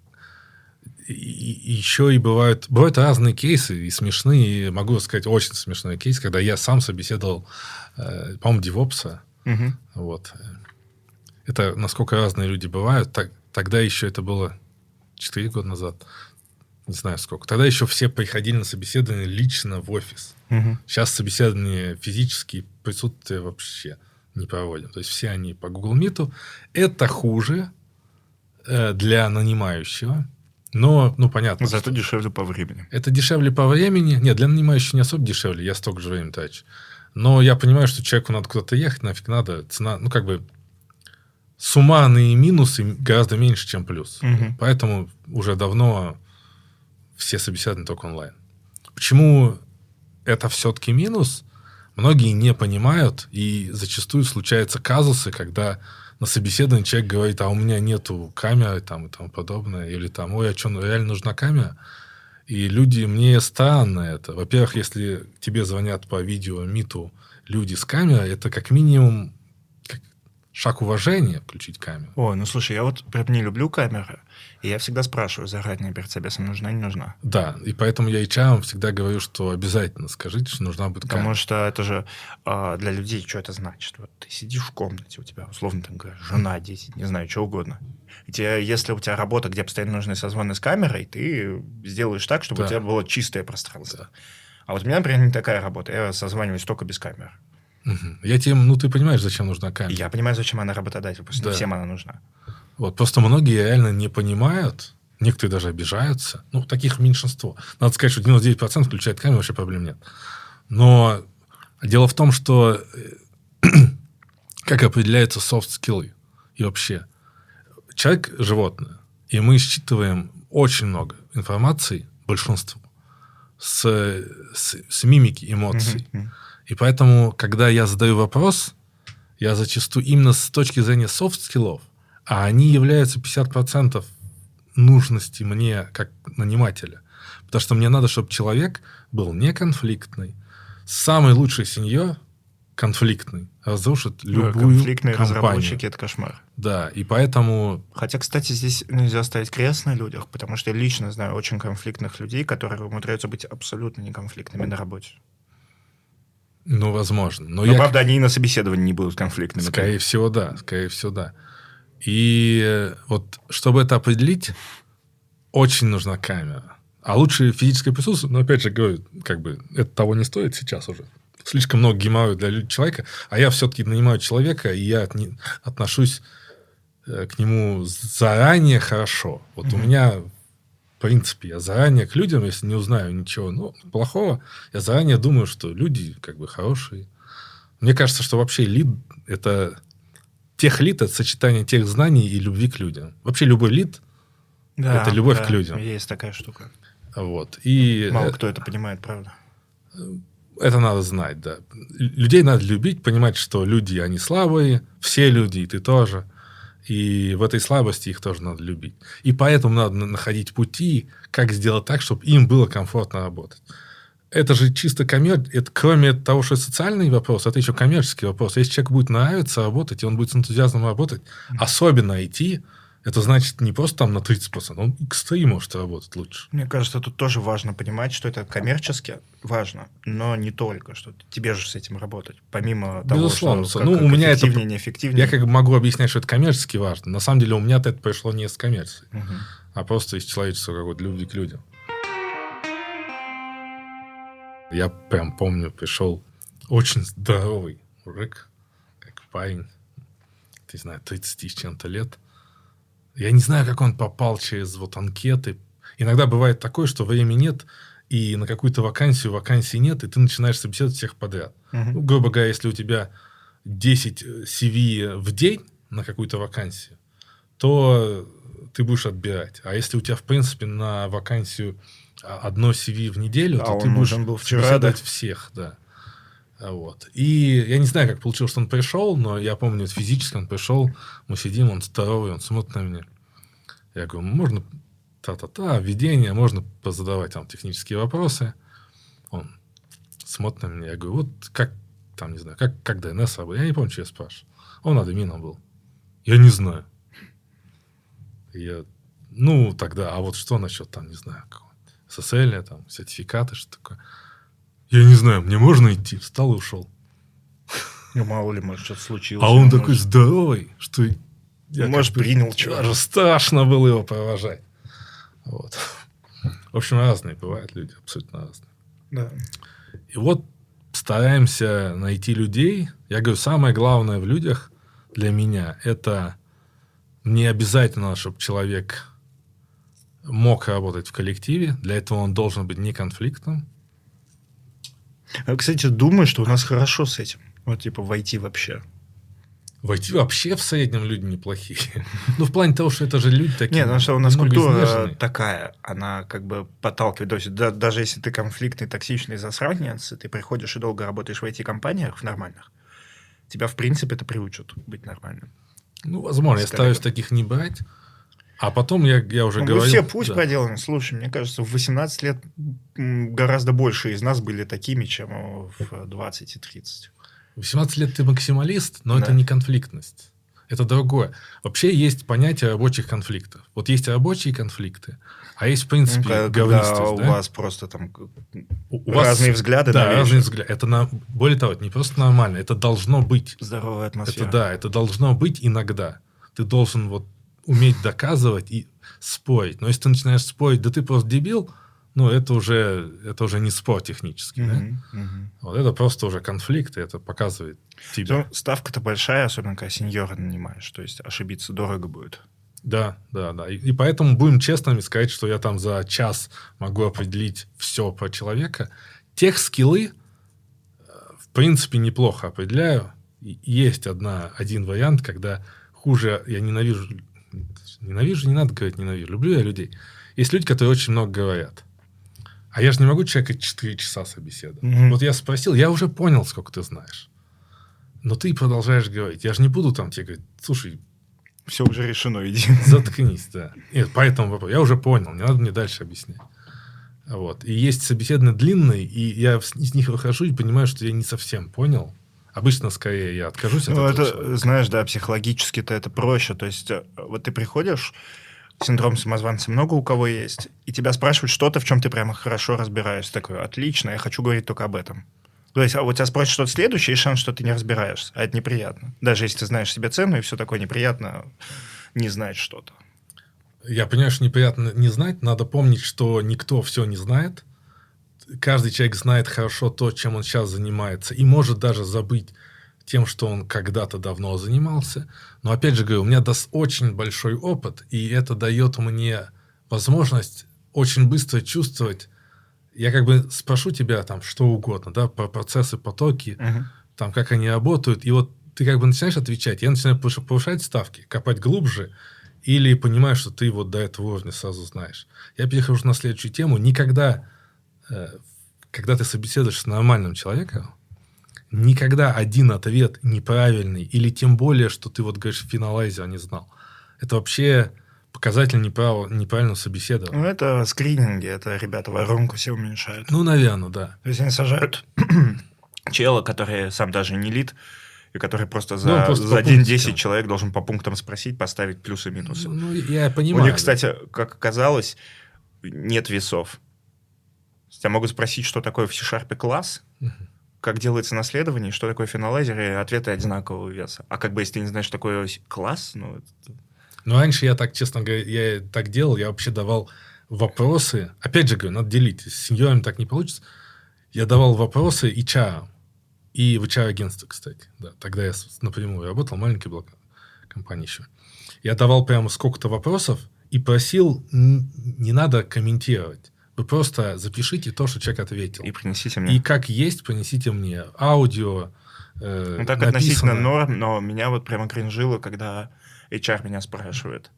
и, еще и бывают, бывают разные кейсы, и смешные, и могу сказать, очень смешной кейс, когда я сам собеседовал, э, по-моему, девопса, Мгм. вот. Это насколько разные люди бывают. Так, тогда еще это было 4 года назад. Не знаю сколько. Тогда еще все приходили на собеседование лично в офис. Мгм. Сейчас собеседование физические присутствия вообще не проводим. То есть все они по Google Meet. Это хуже э, для нанимающего. Но, ну, понятно. Зато что дешевле по времени. это дешевле по времени. Нет, для нанимающего не особо дешевле. Я столько же времени трачу. Но я понимаю, что человеку надо куда-то ехать, нафиг надо. Цена, ну, как бы суммарные минусы гораздо меньше, чем плюс. Мгм. Поэтому уже давно все собеседования только онлайн. Почему это все-таки минус? Многие не понимают, и зачастую случаются казусы, когда на собеседовании человек говорит, а у меня нету камеры там, и тому подобное, или там, ой, а что, реально нужна камера? И люди, мне странно это. Во-первых, если тебе звонят по видео, миту люди с камерой, это как минимум шаг уважения включить камеру. Ой, ну слушай, я вот прям не люблю камеры, и я всегда спрашиваю заранее перед собесом, нужна, не нужна. Да, и поэтому я HR всегда говорю, что обязательно скажите, что нужна будет камера. Потому что это же а, для людей, что это значит? Вот ты сидишь в комнате, у тебя, условно, там, жена, дети, не знаю, что угодно. Тебе, если у тебя работа, где постоянно нужны созвоны с камерой, ты сделаешь так, чтобы Да. у тебя было чистое пространство. А вот у меня, например, не такая работа. Я созваниваюсь только без камеры. Мгм. Я тебе, ну ты понимаешь, зачем нужна камера. я понимаю, зачем она работодателю, не Да. всем она нужна. Вот просто многие реально не понимают, некоторые даже обижаются. Ну, таких меньшинство. Надо сказать, что 99% включает камеру, вообще проблем нет. Но дело в том, что э, [CLEARS THROAT] как определяются софт-скиллы и вообще. Человек – животное, и мы считываем очень много информации, большинство, с, с, с мимики, эмоций. И поэтому, когда я задаю вопрос, я зачастую именно с точки зрения софт-скиллов, а они являются 50% нужности мне как нанимателя. Потому что мне надо, чтобы человек был не конфликтный. Самый лучший сеньор конфликтный разрушит Ну, любую Конфликтные компанию. разработчики — это кошмар. Да, и поэтому Хотя, кстати, здесь нельзя ставить крест на людях, потому что я лично знаю очень конфликтных людей, которые умудряются быть абсолютно неконфликтными на работе. Ну, возможно. Но, Но, я, правда, они и на собеседовании не будут конфликтными. скорее всего, да. Скорее всего, да. И вот, чтобы это определить, очень нужна камера. А лучше физическое присутствие, но опять же говорю, как бы это того не стоит сейчас уже. Слишком много геморроя для человека, а я все-таки нанимаю человека, и я отношусь э, к нему заранее хорошо. Вот у Мгм. меня, в принципе, я заранее к людям, если не узнаю ничего ну, плохого, я заранее думаю, что люди как бы хорошие. Мне кажется, что вообще лид – это... Тех лид – это сочетание тех знаний и любви к людям. Вообще любой лид Да, Это любовь да, к людям. Есть такая штука. Вот. И Мало э, кто это понимает, правда. это надо знать, да. Людей надо любить, понимать, что люди, они слабые, все люди, и ты тоже. И в этой слабости их тоже надо любить. И поэтому надо на- находить пути, как сделать так, чтобы им было комфортно работать. Это же чисто коммер... Это, кроме того, что социальный вопрос, это еще коммерческий вопрос. Если человеку будет нравиться работать, и он будет с энтузиазмом работать, особенно IT, это значит не просто там на 30%, он XTI может работать лучше. Мне кажется, тут тоже важно понимать, что это коммерчески важно, но не только, что тебе же с этим работать. Помимо того, Безусловно. что Ну, как- у как меня это- эффективнее, неэффективнее. Я как бы могу объяснять, что это коммерчески важно. На самом деле у меня это пришло не с коммерции, Мгм. а просто из человеческого какой-то любви к людям. Я прям помню, пришел очень здоровый мужик, как парень, не знаю, 30 с чем-то лет. Я не знаю, как он попал через вот анкеты. Иногда бывает такое, что времени нет, и на какую-то вакансию вакансий нет, и ты начинаешь собеседовать всех подряд. Мгм. Ну, грубо говоря, если у тебя 10 CV в день на какую-то вакансию, то ты будешь отбирать. А если у тебя, в принципе, на вакансию а, одно CV в неделю, А то ты будешь был вчера, да? всех, да. А Вот. И я не знаю, как получилось, что он пришел, но я помню, физически он пришел, мы сидим, он здоровый, он смотрит на меня. Я говорю, можно та-та-та, введение, можно позадавать там технические вопросы. Он смотрит на меня, я говорю, вот как там, не знаю, как, как DNS. Я не помню, что я спрашивал. Он админом был. Я не знаю. Я, ну, тогда, а вот что насчет там, не знаю, SSL, там, сертификаты, что такое. Я не знаю, мне можно идти? Встал и ушел. Ну, мало ли, может, что-то случилось. А он Может, такой здоровый, что я Может, как бы принял чего. Даже страшно было его провожать. Вот. В общем, разные бывают люди, абсолютно разные. Да. И вот стараемся найти людей. Я говорю, самое главное в людях для меня это не обязательно, чтобы человек мог работать в коллективе. Для этого он должен быть неконфликтным. Я, кстати, думаю, что у нас хорошо с этим. Вот, типа, войти вообще. Войти вообще в среднем люди неплохие. [LAUGHS] Ну, в плане того, что это же люди такие. Нет, потому что у нас культура изнеженные. такая, она как бы подталкивает. То есть да- даже если ты конфликтный, токсичный засранец, и ты приходишь и долго работаешь в IT-компаниях, в нормальных, тебя, в принципе, это приучат быть нормальным. Ну, возможно, я стараюсь таких не брать. А потом я, я уже Ну, говорил... мы все путь да. проделаны. Слушай, мне кажется, в 18 лет гораздо больше из нас были такими, чем в 20 и 30. В 18 лет ты максималист, но Да. это не конфликтность. Это другое. Вообще есть понятие рабочих конфликтов. Вот есть рабочие конфликты, а есть, в Ну, принципе, когда говнистость. у да? вас просто там У- у вас- разные взгляды Да, на разные взгляды. Это на... Более того, это не просто нормально, это должно быть. здоровая атмосфера. Это да, это должно быть иногда. Ты должен вот уметь доказывать и спорить. Но если ты начинаешь спорить, да ты просто дебил, ну, это уже, это уже не спор технический. да? Мгм, мгм. Вот это просто уже конфликт, и это показывает тебя. Ну, ставка-то большая, особенно когда сеньора нанимаешь. То есть ошибиться дорого будет. Да, да, да. И, и поэтому будем честными сказать, что я там за час могу определить все про человека. Тех скиллы, э, в принципе, неплохо определяю. И есть одна, один вариант, когда хуже я ненавижу... Ненавижу, не надо говорить ненавижу. Люблю я людей. Есть люди, которые очень много говорят. А я же не могу человека 4 часа собеседовать. Мгм. Вот я спросил, я уже понял, сколько ты знаешь. Но ты продолжаешь говорить. Я же не буду там тебе говорить, слушай, Все уже решено, иди. [LAUGHS] Заткнись, да. Нет, поэтому вопрос. Я уже понял, не надо мне дальше объяснять. Вот. И есть собеседования длинные, и я из них выхожу и понимаю, что я не совсем понял. Обычно, скорее, я откажусь от ну, этого. это, человека. знаешь, да, психологически-то это проще. То есть, э, вот ты приходишь, синдром самозванца много у кого есть, и тебя спрашивают что-то, в чем ты прямо хорошо разбираешься. Такой, отлично, я хочу говорить только об этом. То есть, а вот тебя спросят что-то следующее, и шанс, что ты не разбираешься. А это неприятно. Даже если ты знаешь себе цену, и все такое неприятно не знать что-то. Я понимаю, что неприятно не знать. Надо помнить, что никто все не знает. Каждый человек знает хорошо то, чем он сейчас занимается, и может даже забыть тем, что он когда-то давно занимался. Но опять же говорю, у меня даст очень большой опыт, и это дает мне возможность очень быстро чувствовать. Я как бы спрошу тебя там что угодно, да, про процессы, потоки, uh-huh. там как они работают, и вот ты как бы начинаешь отвечать, я начинаю повышать ставки, копать глубже, или понимаешь, что ты вот до этого уровня сразу знаешь. Я перехожу на следующую тему. Никогда, э, когда ты собеседуешь с нормальным человеком, никогда один ответ неправильный, или тем более, что ты вот говоришь в финалайзе, а не знал. Это вообще показатель неправ... неправильного собеседования. Ну, это скрининги, это ребята воронку все уменьшают. Ну, наверное, да. То есть они сажают [CLEARS THROAT] чела, который сам даже не лид, и который просто за, ну, просто за день 10 человек должен по пунктам спросить, поставить плюсы и минусы. Ну, я понимаю. У них, кстати, как оказалось, нет весов. Тебя могут спросить, что такое в C-Sharp класс, uh-huh. как делается наследование, что такое финалайзер, и ответы одинакового веса. А как бы, если ты не знаешь, что такое класс, ну... Это... Ну, раньше я так, честно говоря, я так делал, я вообще давал вопросы. Опять же говорю, надо делить. С сеньорами так не получится. Я давал вопросы и HR. И в HR-агентстве, кстати. Да, тогда я напрямую работал, маленький блок компании еще. Я давал прямо сколько-то вопросов и просил, не надо комментировать. Вы просто запишите то, что человек ответил. И принесите мне. И как есть, принесите мне. Аудио, э, Ну, так написано. относительно норм, но меня вот прямо кринжило, когда HR меня спрашивает.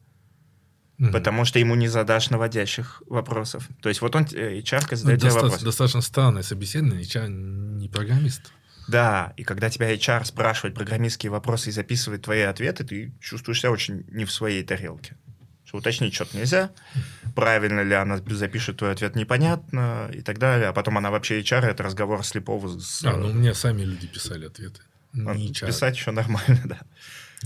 Mm-hmm. Потому что ему не задашь наводящих вопросов. То есть вот он, э, HR задает ну, тебе вопрос. Достаточно странное собеседование, HR не программист. Да, и когда тебя HR спрашивает программистские вопросы и записывает твои ответы, ты чувствуешь себя очень не в своей тарелке. Что уточнить что-то нельзя, правильно ли она запишет твой ответ, непонятно и так далее. А потом она вообще HR, это разговор слепого с... А, ну мне сами люди писали ответы. Не HR. Писать еще нормально, [LAUGHS] да.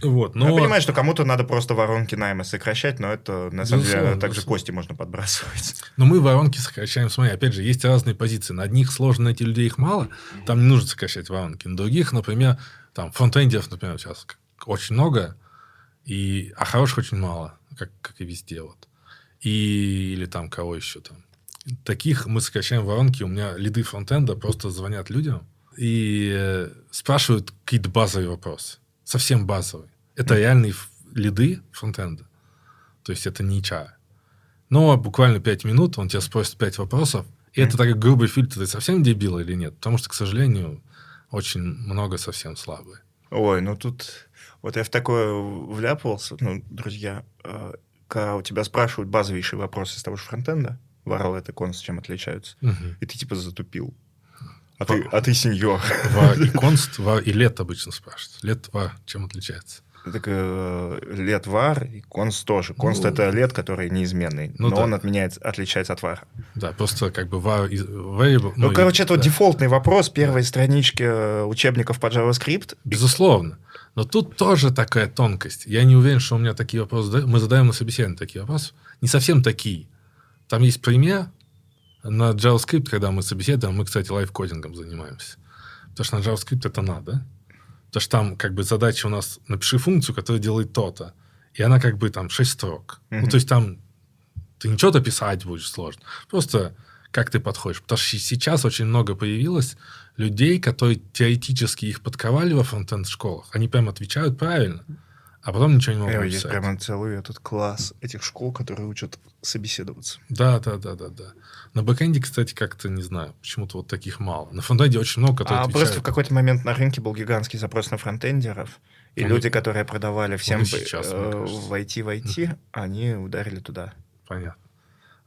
Вот, но... Я понимаю, что кому-то надо просто воронки найма сокращать, но это, на самом деле, также безусловно. кости можно подбрасывать. [LAUGHS] Но мы воронки сокращаем, смотри, опять же, есть разные позиции. На одних сложно найти людей, их мало, там не нужно сокращать воронки. На других, например, там фронтендеров, например, сейчас очень много, и, а хороших очень мало, как, как и везде. Вот. И, или там кого еще там. Таких мы сокращаем воронки. У меня лиды фронтенда просто звонят людям и э, спрашивают какие-то базовые вопросы совсем базовый. Это mm. реальные лиды фронтенда. То есть это не HR. Но буквально 5 минут он тебя спросит 5 вопросов. И mm. это так грубый фильтр. Ты совсем дебил или нет? Потому что, к сожалению, очень много совсем слабые. Ой, ну тут... Вот я в такое вляпывался, ну, друзья, э, когда у тебя спрашивают базовейшие вопросы с того же фронтенда, варал это конс, чем отличаются, угу. и ты типа затупил. А ты, а ты сеньор. Ва и конст, ва и лет обычно спрашивают. Лет ва чем отличается? Так э, лет вар и конст тоже. Конст ну, это лет, который неизменный, ну, но да. он отменяет, отличается от вара. Да, просто как бы var variable. Ну, ну короче, и, это да. дефолтный вопрос первой да. странички э, учебников по JavaScript. Безусловно. Но тут тоже такая тонкость. Я не уверен, что у меня такие вопросы... Мы задаем на собеседовании такие вопросы. Не совсем такие. Там есть пример, на JavaScript, когда мы собеседуем, мы, кстати, лайфкодингом занимаемся. Потому что на JavaScript это надо. Потому что там как бы задача у нас напиши функцию, которая делает то-то. И она как бы там 6 строк. Mm-hmm. Ну, то есть там ты ничего-то писать будешь сложно. Просто как ты подходишь. Потому что сейчас очень много появилось людей, которые теоретически их подковали во фронтенд-школах. Они прям отвечают правильно а потом ничего не могу написать. Есть прямо целый этот класс этих школ, которые учат собеседоваться. Да, да, да, да, да. На бэкэнде, кстати, как-то не знаю, почему-то вот таких мало. На фронтенде очень много, которые А отвечают. просто в какой-то момент на рынке был гигантский запрос на фронтендеров, и ну, люди, которые продавали всем сейчас, э, в IT, в IT, они ударили туда. Понятно.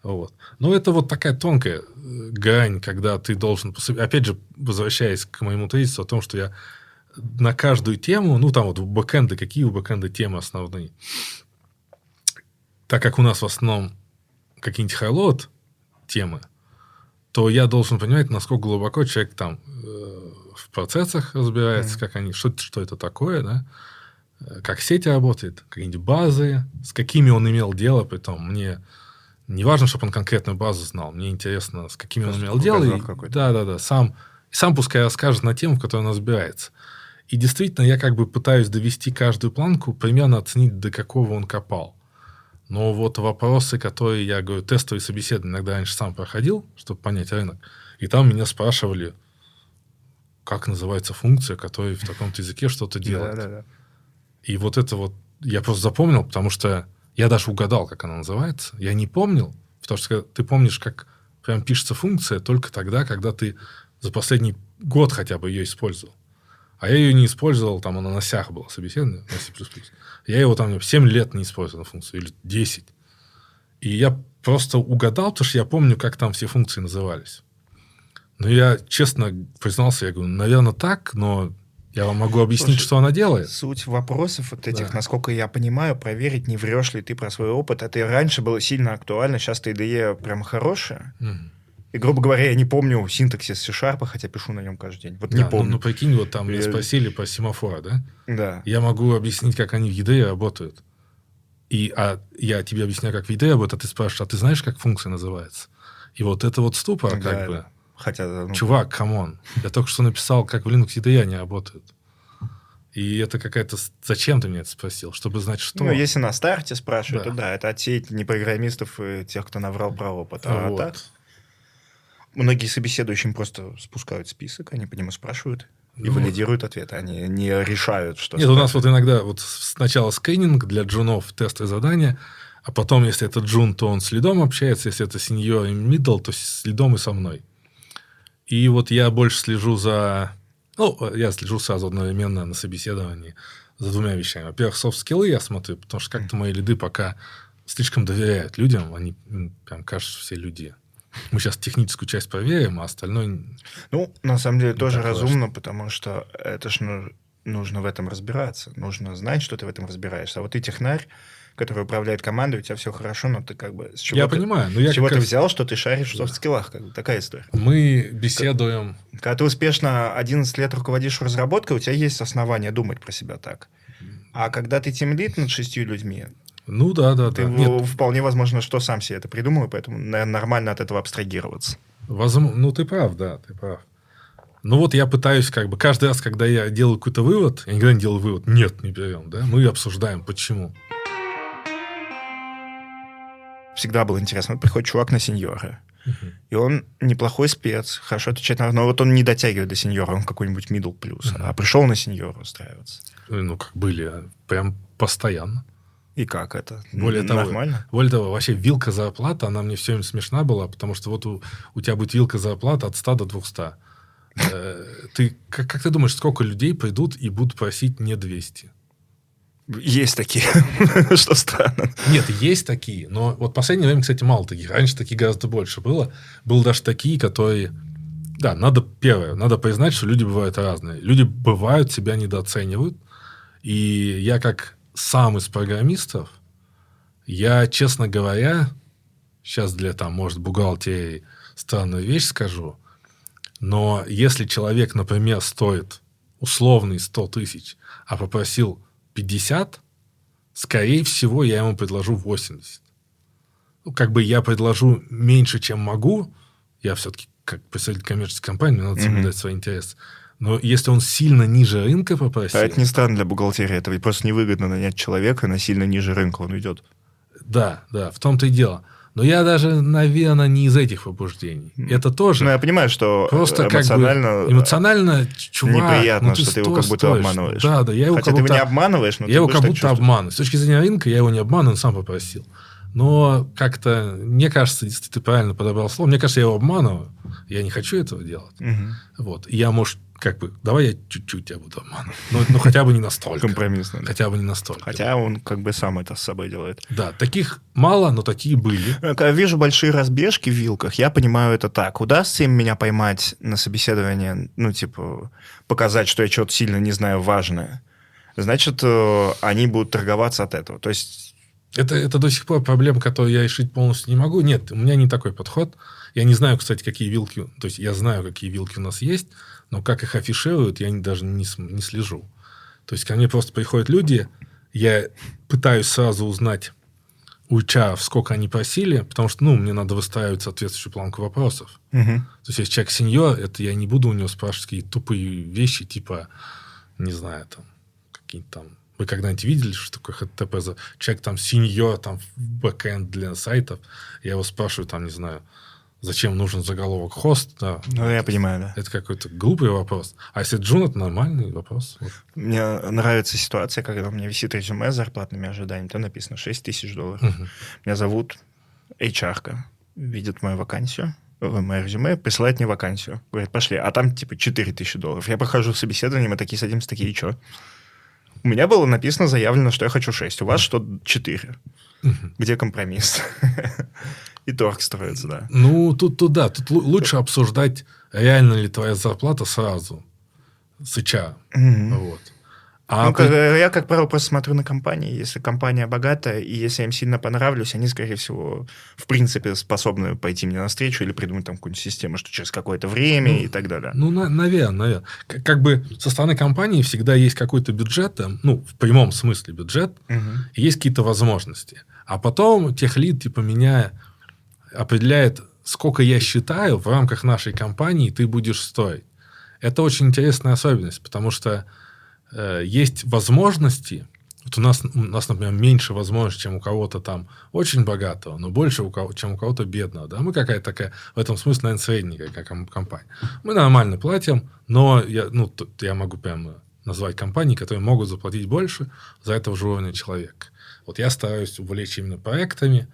Вот. Ну, это вот такая тонкая э, грань, когда ты должен... Опять же, возвращаясь к моему тезису о том, что я на каждую тему, ну, там вот в бэкэнды, какие у бэкэнда темы основные. Так как у нас в основном какие-нибудь хайлот темы, то я должен понимать, насколько глубоко человек там э, в процессах разбирается, mm-hmm. как они, что, что это такое, да, э, как сеть работает, какие-нибудь базы, с какими он имел дело, при том мне не важно, чтобы он конкретную базу знал, мне интересно, с какими Просто он имел дело. И, да, да, да, сам, сам пускай расскажет на тему, в которой он разбирается. И действительно, я как бы пытаюсь довести каждую планку, примерно оценить, до какого он копал. Но вот вопросы, которые, я говорю, тестовые собеседования иногда раньше сам проходил, чтобы понять рынок, и там меня спрашивали, как называется функция, которая в таком-то языке что-то делает. Да, да, да. И вот это вот я просто запомнил, потому что я даже угадал, как она называется. Я не помнил, потому что ты помнишь, как прям пишется функция только тогда, когда ты за последний год хотя бы ее использовал. А я ее не использовал, там она на сях была собеседование, на C++. Я его там 7 лет не использовал функцию, или 10. И я просто угадал, потому что я помню, как там все функции назывались. Но я честно признался, я говорю, наверное, так, но я вам могу объяснить, Слушай, что она делает. Суть вопросов вот этих, да. насколько я понимаю, проверить, не врешь ли ты про свой опыт, это раньше было сильно актуально, сейчас ты IDE прям хорошая. Mm. И, грубо говоря, я не помню синтаксис C-Sharp, хотя пишу на нем каждый день. Вот да, не ну, помню. Ну, ну, прикинь, вот там меня спросили по семафора, да? Да. Я могу объяснить, как они в ядре работают. И а я тебе объясняю, как в ядре работает, а ты спрашиваешь, а ты знаешь, как функция называется? И вот это вот ступор, да, как бы. Хотя, ну... Чувак, come on. Я только что написал, как в Linux ядре они работают. И это какая-то... Зачем ты меня это спросил? Чтобы знать, что? Ну, если на старте спрашивают, да. то да, это отсеять не программистов и тех, кто наврал про опыт. А вот. так Многие собеседующим просто спускают список, они по нему спрашивают и ну, валидируют ответы, они не решают, что... Нет, у нас вот иногда вот сначала скрининг для джунов, тесты задания, а потом, если это джун, то он с лидом общается, если это сеньор и мидл, то с лидом и со мной. И вот я больше слежу за... Ну, я слежу сразу одновременно на собеседовании за двумя вещами. Во-первых, софт-скиллы я смотрю, потому что как-то мои лиды пока слишком доверяют людям, они прям кажется, все люди. Мы сейчас техническую часть проверим, а остальное... Ну, на самом деле, тоже разумно, важно. потому что это ж ну, нужно в этом разбираться. Нужно знать, что ты в этом разбираешься. А вот ты технарь, который управляет командой, у тебя все хорошо, но ты как бы... С чего я ты, понимаю. Но я с чего ты раз... взял, что ты шаришь в софт-скиллах? Как бы, такая история. Мы беседуем... Когда ты успешно 11 лет руководишь разработкой, у тебя есть основания думать про себя так. А когда ты тимлит над шестью людьми, ну да, да, Ты да. Нет. вполне возможно, что сам себе это придумал, поэтому наверное, нормально от этого абстрагироваться. Возможно, ну ты прав, да, ты прав. Ну вот я пытаюсь как бы каждый раз, когда я делаю какой-то вывод, я никогда не делаю вывод, нет, не берем, да, мы обсуждаем, почему. Всегда было интересно. Вот приходит чувак на сеньора, uh-huh. и он неплохой спец, хорошо отвечает на... Но вот он не дотягивает до сеньора, он какой-нибудь middle плюс, uh-huh. а пришел на сеньора устраиваться. Ну, как были, а прям постоянно. И как это? Более Нормально? Того, более того, вообще вилка зарплата, она мне все время смешна была, потому что вот у, у тебя будет вилка зарплата от 100 до 200. Э, ты, как, как ты думаешь, сколько людей придут и будут просить не 200? Есть такие, [LAUGHS] что странно. Нет, есть такие, но вот в последнее время, кстати, мало таких. Раньше таких гораздо больше было. Было даже такие, которые... Да, надо, первое, надо признать, что люди бывают разные. Люди бывают, себя недооценивают. И я как сам из программистов, я, честно говоря, сейчас для, там, может, бухгалтерии странную вещь скажу, но если человек, например, стоит условный 100 тысяч, а попросил 50, скорее всего, я ему предложу 80. Ну, как бы я предложу меньше, чем могу, я все-таки как представитель коммерческой компании, мне надо соблюдать mm-hmm. свои интересы. Но если он сильно ниже рынка попросил... А это не странно для бухгалтерии. Это ведь просто невыгодно нанять человека на сильно ниже рынка. Он идет. Да, да, в том-то и дело. Но я даже, наверное, не из этих побуждений. Это тоже... Ну, я понимаю, что просто эмоционально... Как бы, эмоционально, чувак... Неприятно, ну, ты что ты его как будто стоишь. обманываешь. Да, да. Я его Хотя ты его не обманываешь, но Я его как будто обманываю. С точки зрения рынка я его не обманываю, он сам попросил. Но как-то, мне кажется, если ты правильно подобрал слово, мне кажется, я его обманываю. Я не хочу этого делать. Угу. Вот. Я, может, как бы, давай я чуть-чуть тебя буду обманывать. Ну, ну, хотя бы не настолько. Компромиссно. да. Хотя бы не настолько. Хотя он как бы сам это с собой делает. Да, таких мало, но такие были. Когда вижу большие разбежки в вилках, я понимаю это так. Удастся им меня поймать на собеседование, ну, типа, показать, что я что-то сильно не знаю важное, значит, э, они будут торговаться от этого. То есть Это, это до сих пор проблема, которую я решить полностью не могу. Нет, у меня не такой подход. Я не знаю, кстати, какие вилки... То есть, я знаю, какие вилки у нас есть, но как их афишируют, я не- даже не, не слежу. То есть, ко мне просто приходят люди, я пытаюсь сразу узнать у HR, сколько они просили, потому что, ну, мне надо выстраивать соответствующую планку вопросов. мгм. То есть, если человек сеньор, это я не буду у него спрашивать какие тупые вещи, типа, не знаю, там, какие-то там... Вы когда-нибудь видели, что такое HTTP? Человек там сеньор, там, в бэкэнд для сайтов. Я его спрашиваю, там, не знаю, зачем нужен заголовок хост, да. ну, я понимаю, да. Это какой-то глупый вопрос. А если джун, это нормальный вопрос. Вот. Мне нравится ситуация, когда у меня висит резюме с зарплатными ожиданиями, там написано 6 тысяч долларов. Мгм. Меня зовут HR-ка, видит мою вакансию, мое резюме, присылает мне вакансию. Говорит, пошли. А там типа 4 тысячи долларов. Я прохожу собеседование, мы такие садимся, такие, и что? У меня было написано, заявлено, что я хочу 6. У вас что 4. Мгм. Где компромисс? [LAUGHS] И торг строится, да. Ну, тут, тут да, тут лу- лучше обсуждать, реально ли твоя зарплата сразу с HR. Мгм. Вот. А Ну, при- как- я, как правило, просто смотрю на компании. Если компания богатая, и если я им сильно понравлюсь, они, скорее всего, в принципе, способны пойти мне навстречу или придумать там какую-нибудь систему, что через какое-то время Ну, и так далее. Ну, наверное, наверное. Как бы со стороны компании всегда есть какой-то бюджет, там, ну, в прямом смысле бюджет, и есть какие-то возможности. А потом техлид, типа, меня определяет, сколько я считаю в рамках нашей компании ты будешь стоить. Это очень интересная особенность, потому что э, есть возможности. Вот у нас, у нас, например, меньше возможностей, чем у кого-то там очень богатого, но больше, у кого, чем у кого-то бедного. Да? Мы какая-то такая, в этом смысле, наверное, средненькая как ком- компания. Мы нормально платим, но я, ну, я могу прямо назвать компании, которые могут заплатить больше за этого же уровня человека. Вот я стараюсь увлечь именно проектами,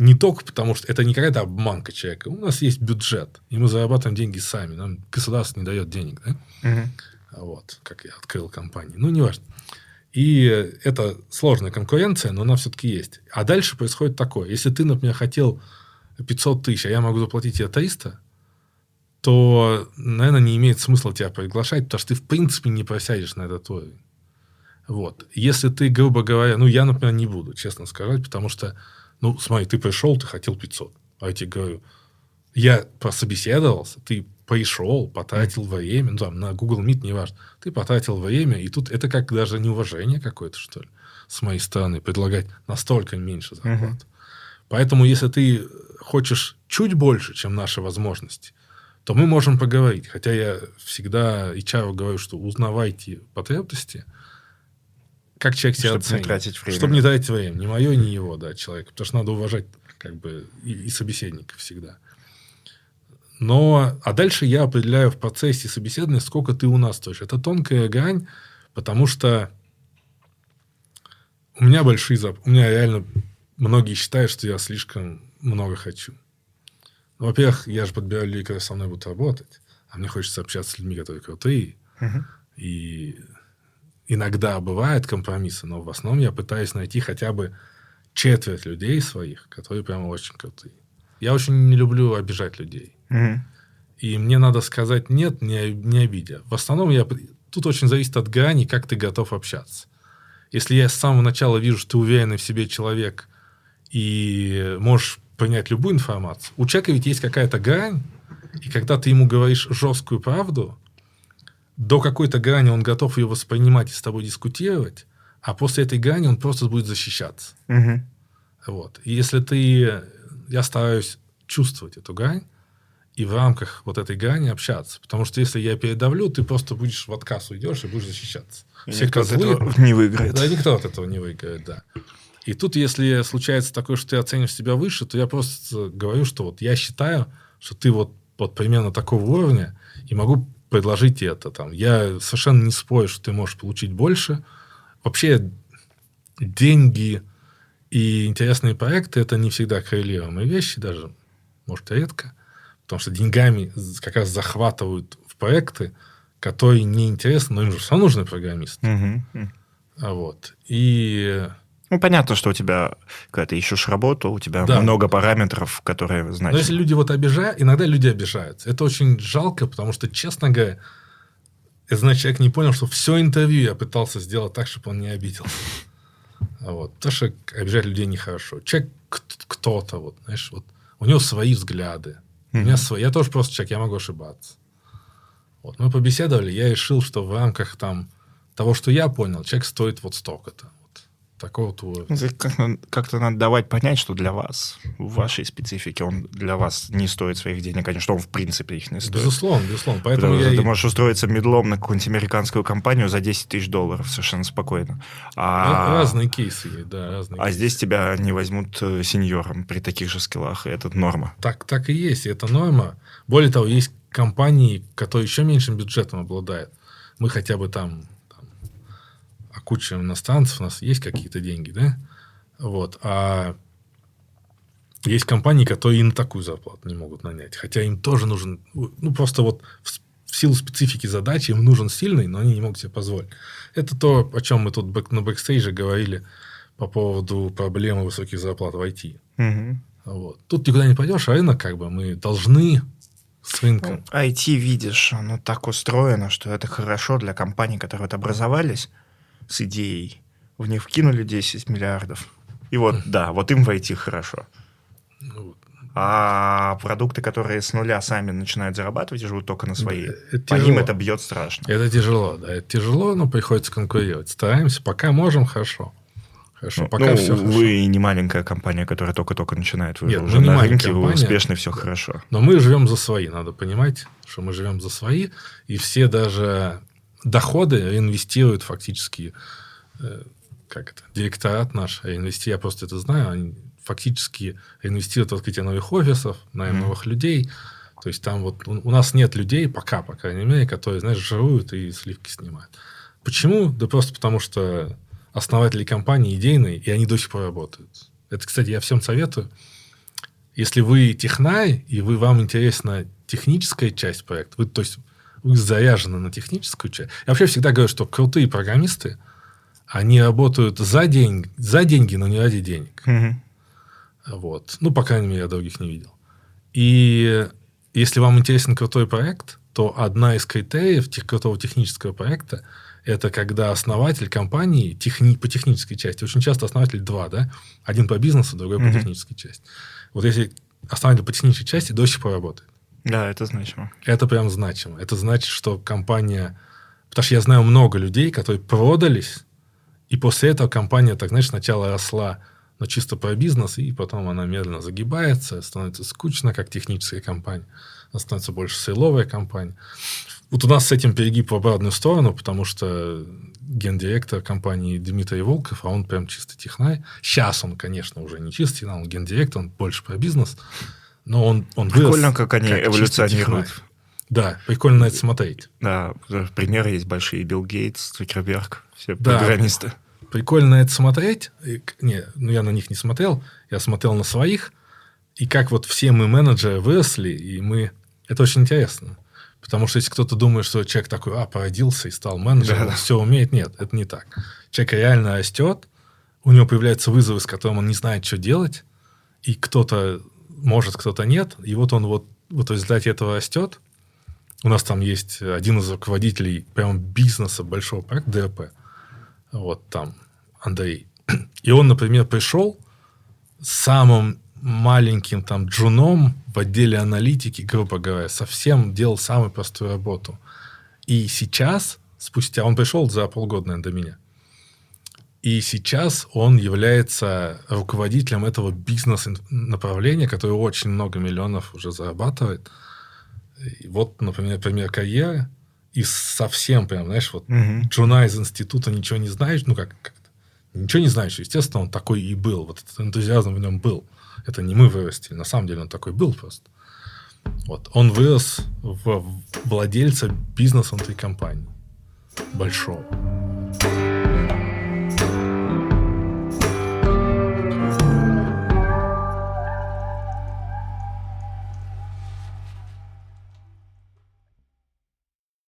не только потому, что это не какая-то обманка человека. У нас есть бюджет, и мы зарабатываем деньги сами. Нам государство не дает денег, да? Мгм. Вот, как я открыл компанию. Ну, неважно. И это сложная конкуренция, но она все-таки есть. А дальше происходит такое. Если ты, например, хотел 500 тысяч, а я могу заплатить тебе 300, то, наверное, не имеет смысла тебя приглашать, потому что ты, в принципе, не просядешь на этот уровень. Вот. Если ты, грубо говоря, ну, я, например, не буду, честно сказать, потому что, ну, смотри, ты пришел, ты хотел 500. А я тебе говорю, я прособеседовался, ты пришел, потратил время, ну, там, на Google Meet, неважно, ты потратил время, и тут это как даже неуважение какое-то, что ли, с моей стороны, предлагать настолько меньше зарплату. Поэтому, если ты хочешь чуть больше, чем наши возможности, то мы можем поговорить. Хотя я всегда HR говорю, что узнавайте потребности, как человек себя Чтобы не оценит. тратить время. Чтобы не тратить время. Ни мое, ни его, да, человека. Потому что надо уважать как бы и, и собеседника всегда. Но, а дальше я определяю в процессе собеседования, сколько ты у нас стоишь. Это тонкая грань, потому что у меня большие зап... У меня реально многие считают, что я слишком много хочу. Ну, Во-первых, я же подбираю людей, которые со мной будут работать. А мне хочется общаться с людьми, которые крутые. Мгм. И иногда бывают компромиссы, но в основном я пытаюсь найти хотя бы четверть людей своих, которые прямо очень крутые. Я очень не люблю обижать людей. Мгм. И мне надо сказать нет, не, не обидя. В основном я... Тут очень зависит от грани, как ты готов общаться. Если я с самого начала вижу, что ты уверенный в себе человек и можешь принять любую информацию, у человека ведь есть какая-то грань, и когда ты ему говоришь жесткую правду, до какой-то грани он готов ее воспринимать и с тобой дискутировать, а после этой грани он просто будет защищаться. Мгм. Вот. И если ты... Я стараюсь чувствовать эту грань и в рамках вот этой грани общаться. Потому что если я передавлю, ты просто будешь в отказ уйдешь и будешь защищаться. И Все никто от козлы... этого не выиграет. Да, никто от этого не выиграет, да. И тут, если случается такое, что ты оценишь себя выше, то я просто говорю, что вот я считаю, что ты вот, вот примерно такого уровня, и могу предложить тебе это. Там. Я совершенно не спорю, что ты можешь получить больше. Вообще, деньги и интересные проекты – это не всегда коррелируемые вещи, даже, может, редко. Потому что деньгами как раз захватывают в проекты который неинтересен, но им же все нужны программисты. А Вот. И Ну, понятно, что у тебя, когда ты ищешь работу, у тебя Да. много параметров, которые Но значат. если люди вот обижают, иногда люди обижаются. Это очень жалко, потому что, честно говоря, это значит, человек не понял, что все интервью я пытался сделать так, чтобы он не обиделся. А Вот. Потому что обижать людей нехорошо. Человек кто-то, вот, знаешь, вот, у него свои взгляды. У меня свои. Я тоже просто человек, я могу ошибаться. Вот. Мы побеседовали, я решил, что в рамках там, того, что я понял, человек стоит вот столько-то. Это Как-то, как-то надо давать понять, что для вас, в вашей специфике, он для вас не стоит своих денег, а не что он в принципе их не стоит. Безусловно, безусловно. Поэтому Потому я что и- ты можешь устроиться медлом на какую-нибудь американскую компанию за 10 тысяч долларов совершенно спокойно. А, Разные кейсы есть, да, разные а кейсы. здесь тебя не возьмут э, сеньором при таких же скиллах, и это норма. Так, так и есть, это норма. Более того, есть компании, которые еще меньшим бюджетом обладают. Мы хотя бы там, а куча иностранцев, у нас есть какие-то деньги, да? Вот. А есть компании, которые и на такую зарплату не могут нанять. Хотя им тоже нужен... Ну, просто вот в, силу специфики задачи им нужен сильный, но они не могут себе позволить. Это то, о чем мы тут на бэкстейже говорили по поводу проблемы высоких зарплат в IT. Мгм. Вот. Тут никуда не пойдешь, а рынок как бы мы должны с рынком. Ну, IT, видишь, оно так устроено, что это хорошо для компаний, которые вот образовались с идеей. В них вкинули 10 миллиардов. И вот, да, вот им войти хорошо. Ну, А продукты, которые с нуля сами начинают зарабатывать и живут только на свои, это по тяжело. ним это бьет страшно. Это тяжело, да, это тяжело, но приходится конкурировать. Стараемся, пока можем, хорошо. Хорошо, Ну, пока ну, все хорошо. вы не маленькая компания, которая только-только начинает. Вы Нет, уже на рынке, вы компания. успешны, все хорошо. Но мы живем за свои, надо понимать, что мы живем за свои, и все даже доходы инвестируют фактически, э, как это, директорат наш, инвести, я просто это знаю, они фактически инвестируют в открытие новых офисов, Мгм. новых людей. То есть там вот у, у нас нет людей, пока, по крайней мере, которые, знаешь, жируют и сливки снимают. Почему? Да просто потому, что основатели компании идейные, и они до сих пор работают. Это, кстати, я всем советую. Если вы технарь, и вы, вам интересна техническая часть проекта, вы, то есть вы заряжены на техническую часть. Я вообще всегда говорю, что крутые программисты, они работают за, день, за деньги, но не ради денег. Мгм. Вот. Ну, по крайней мере, я других не видел. И если вам интересен крутой проект, то одна из критериев тех, крутого технического проекта это когда основатель компании техни, по технической части, очень часто основатель два, да? Один по бизнесу, другой по Мгм. технической части. Вот если основатель по технической части до сих пор работает, Да, это значимо. это прям значимо. Это значит, что компания... Потому что я знаю много людей, которые продались, и после этого компания, так знаешь, сначала росла, но чисто про бизнес, и потом она медленно загибается, становится скучно, как техническая компания. Она становится больше сейловая компания. Вот у нас с этим перегиб в обратную сторону, потому что гендиректор компании Дмитрий Волков, а он прям чисто технарь. Сейчас он, конечно, уже не чистый, он гендиректор, он больше про бизнес. Но он, он вырос Прикольно, как они чистый эволюционируют. Да, прикольно на это смотреть. Да, примеры есть большие. Билл Гейтс, Цукерберг, все Да. программисты. Прикольно это смотреть. И не, ну я на них не смотрел, я смотрел на своих. И как вот все мы менеджеры выросли, и мы... Это очень интересно. Потому что если кто-то думает, что человек такой, а, породился и стал менеджером, Да-да. он все умеет, нет, это не так. Человек реально растет, у него появляются вызовы, с которым он не знает, что делать, и кто-то может, кто-то нет, и вот он вот, вот в результате этого растет. У нас там есть один из руководителей прямо бизнеса большого проекта ДРП, вот там Андрей. [CLEARS THROAT] И он, например, пришел самым маленьким там джуном в отделе аналитики, грубо говоря, совсем делал самую простую работу. И сейчас, спустя, он пришел за полгода, наверное, до меня. И сейчас он является руководителем этого бизнес-направления, которое очень много миллионов уже зарабатывает. И вот, например, пример карьеры. И совсем прям, знаешь, вот Мгм. Джуна из института ничего не знаешь, ну как, как ничего не знаешь, естественно, он такой и был, вот этот энтузиазм в нем был. Это не мы вырастили, на самом деле он такой был просто. Вот. Он вырос в владельца бизнеса внутри компании. Большого.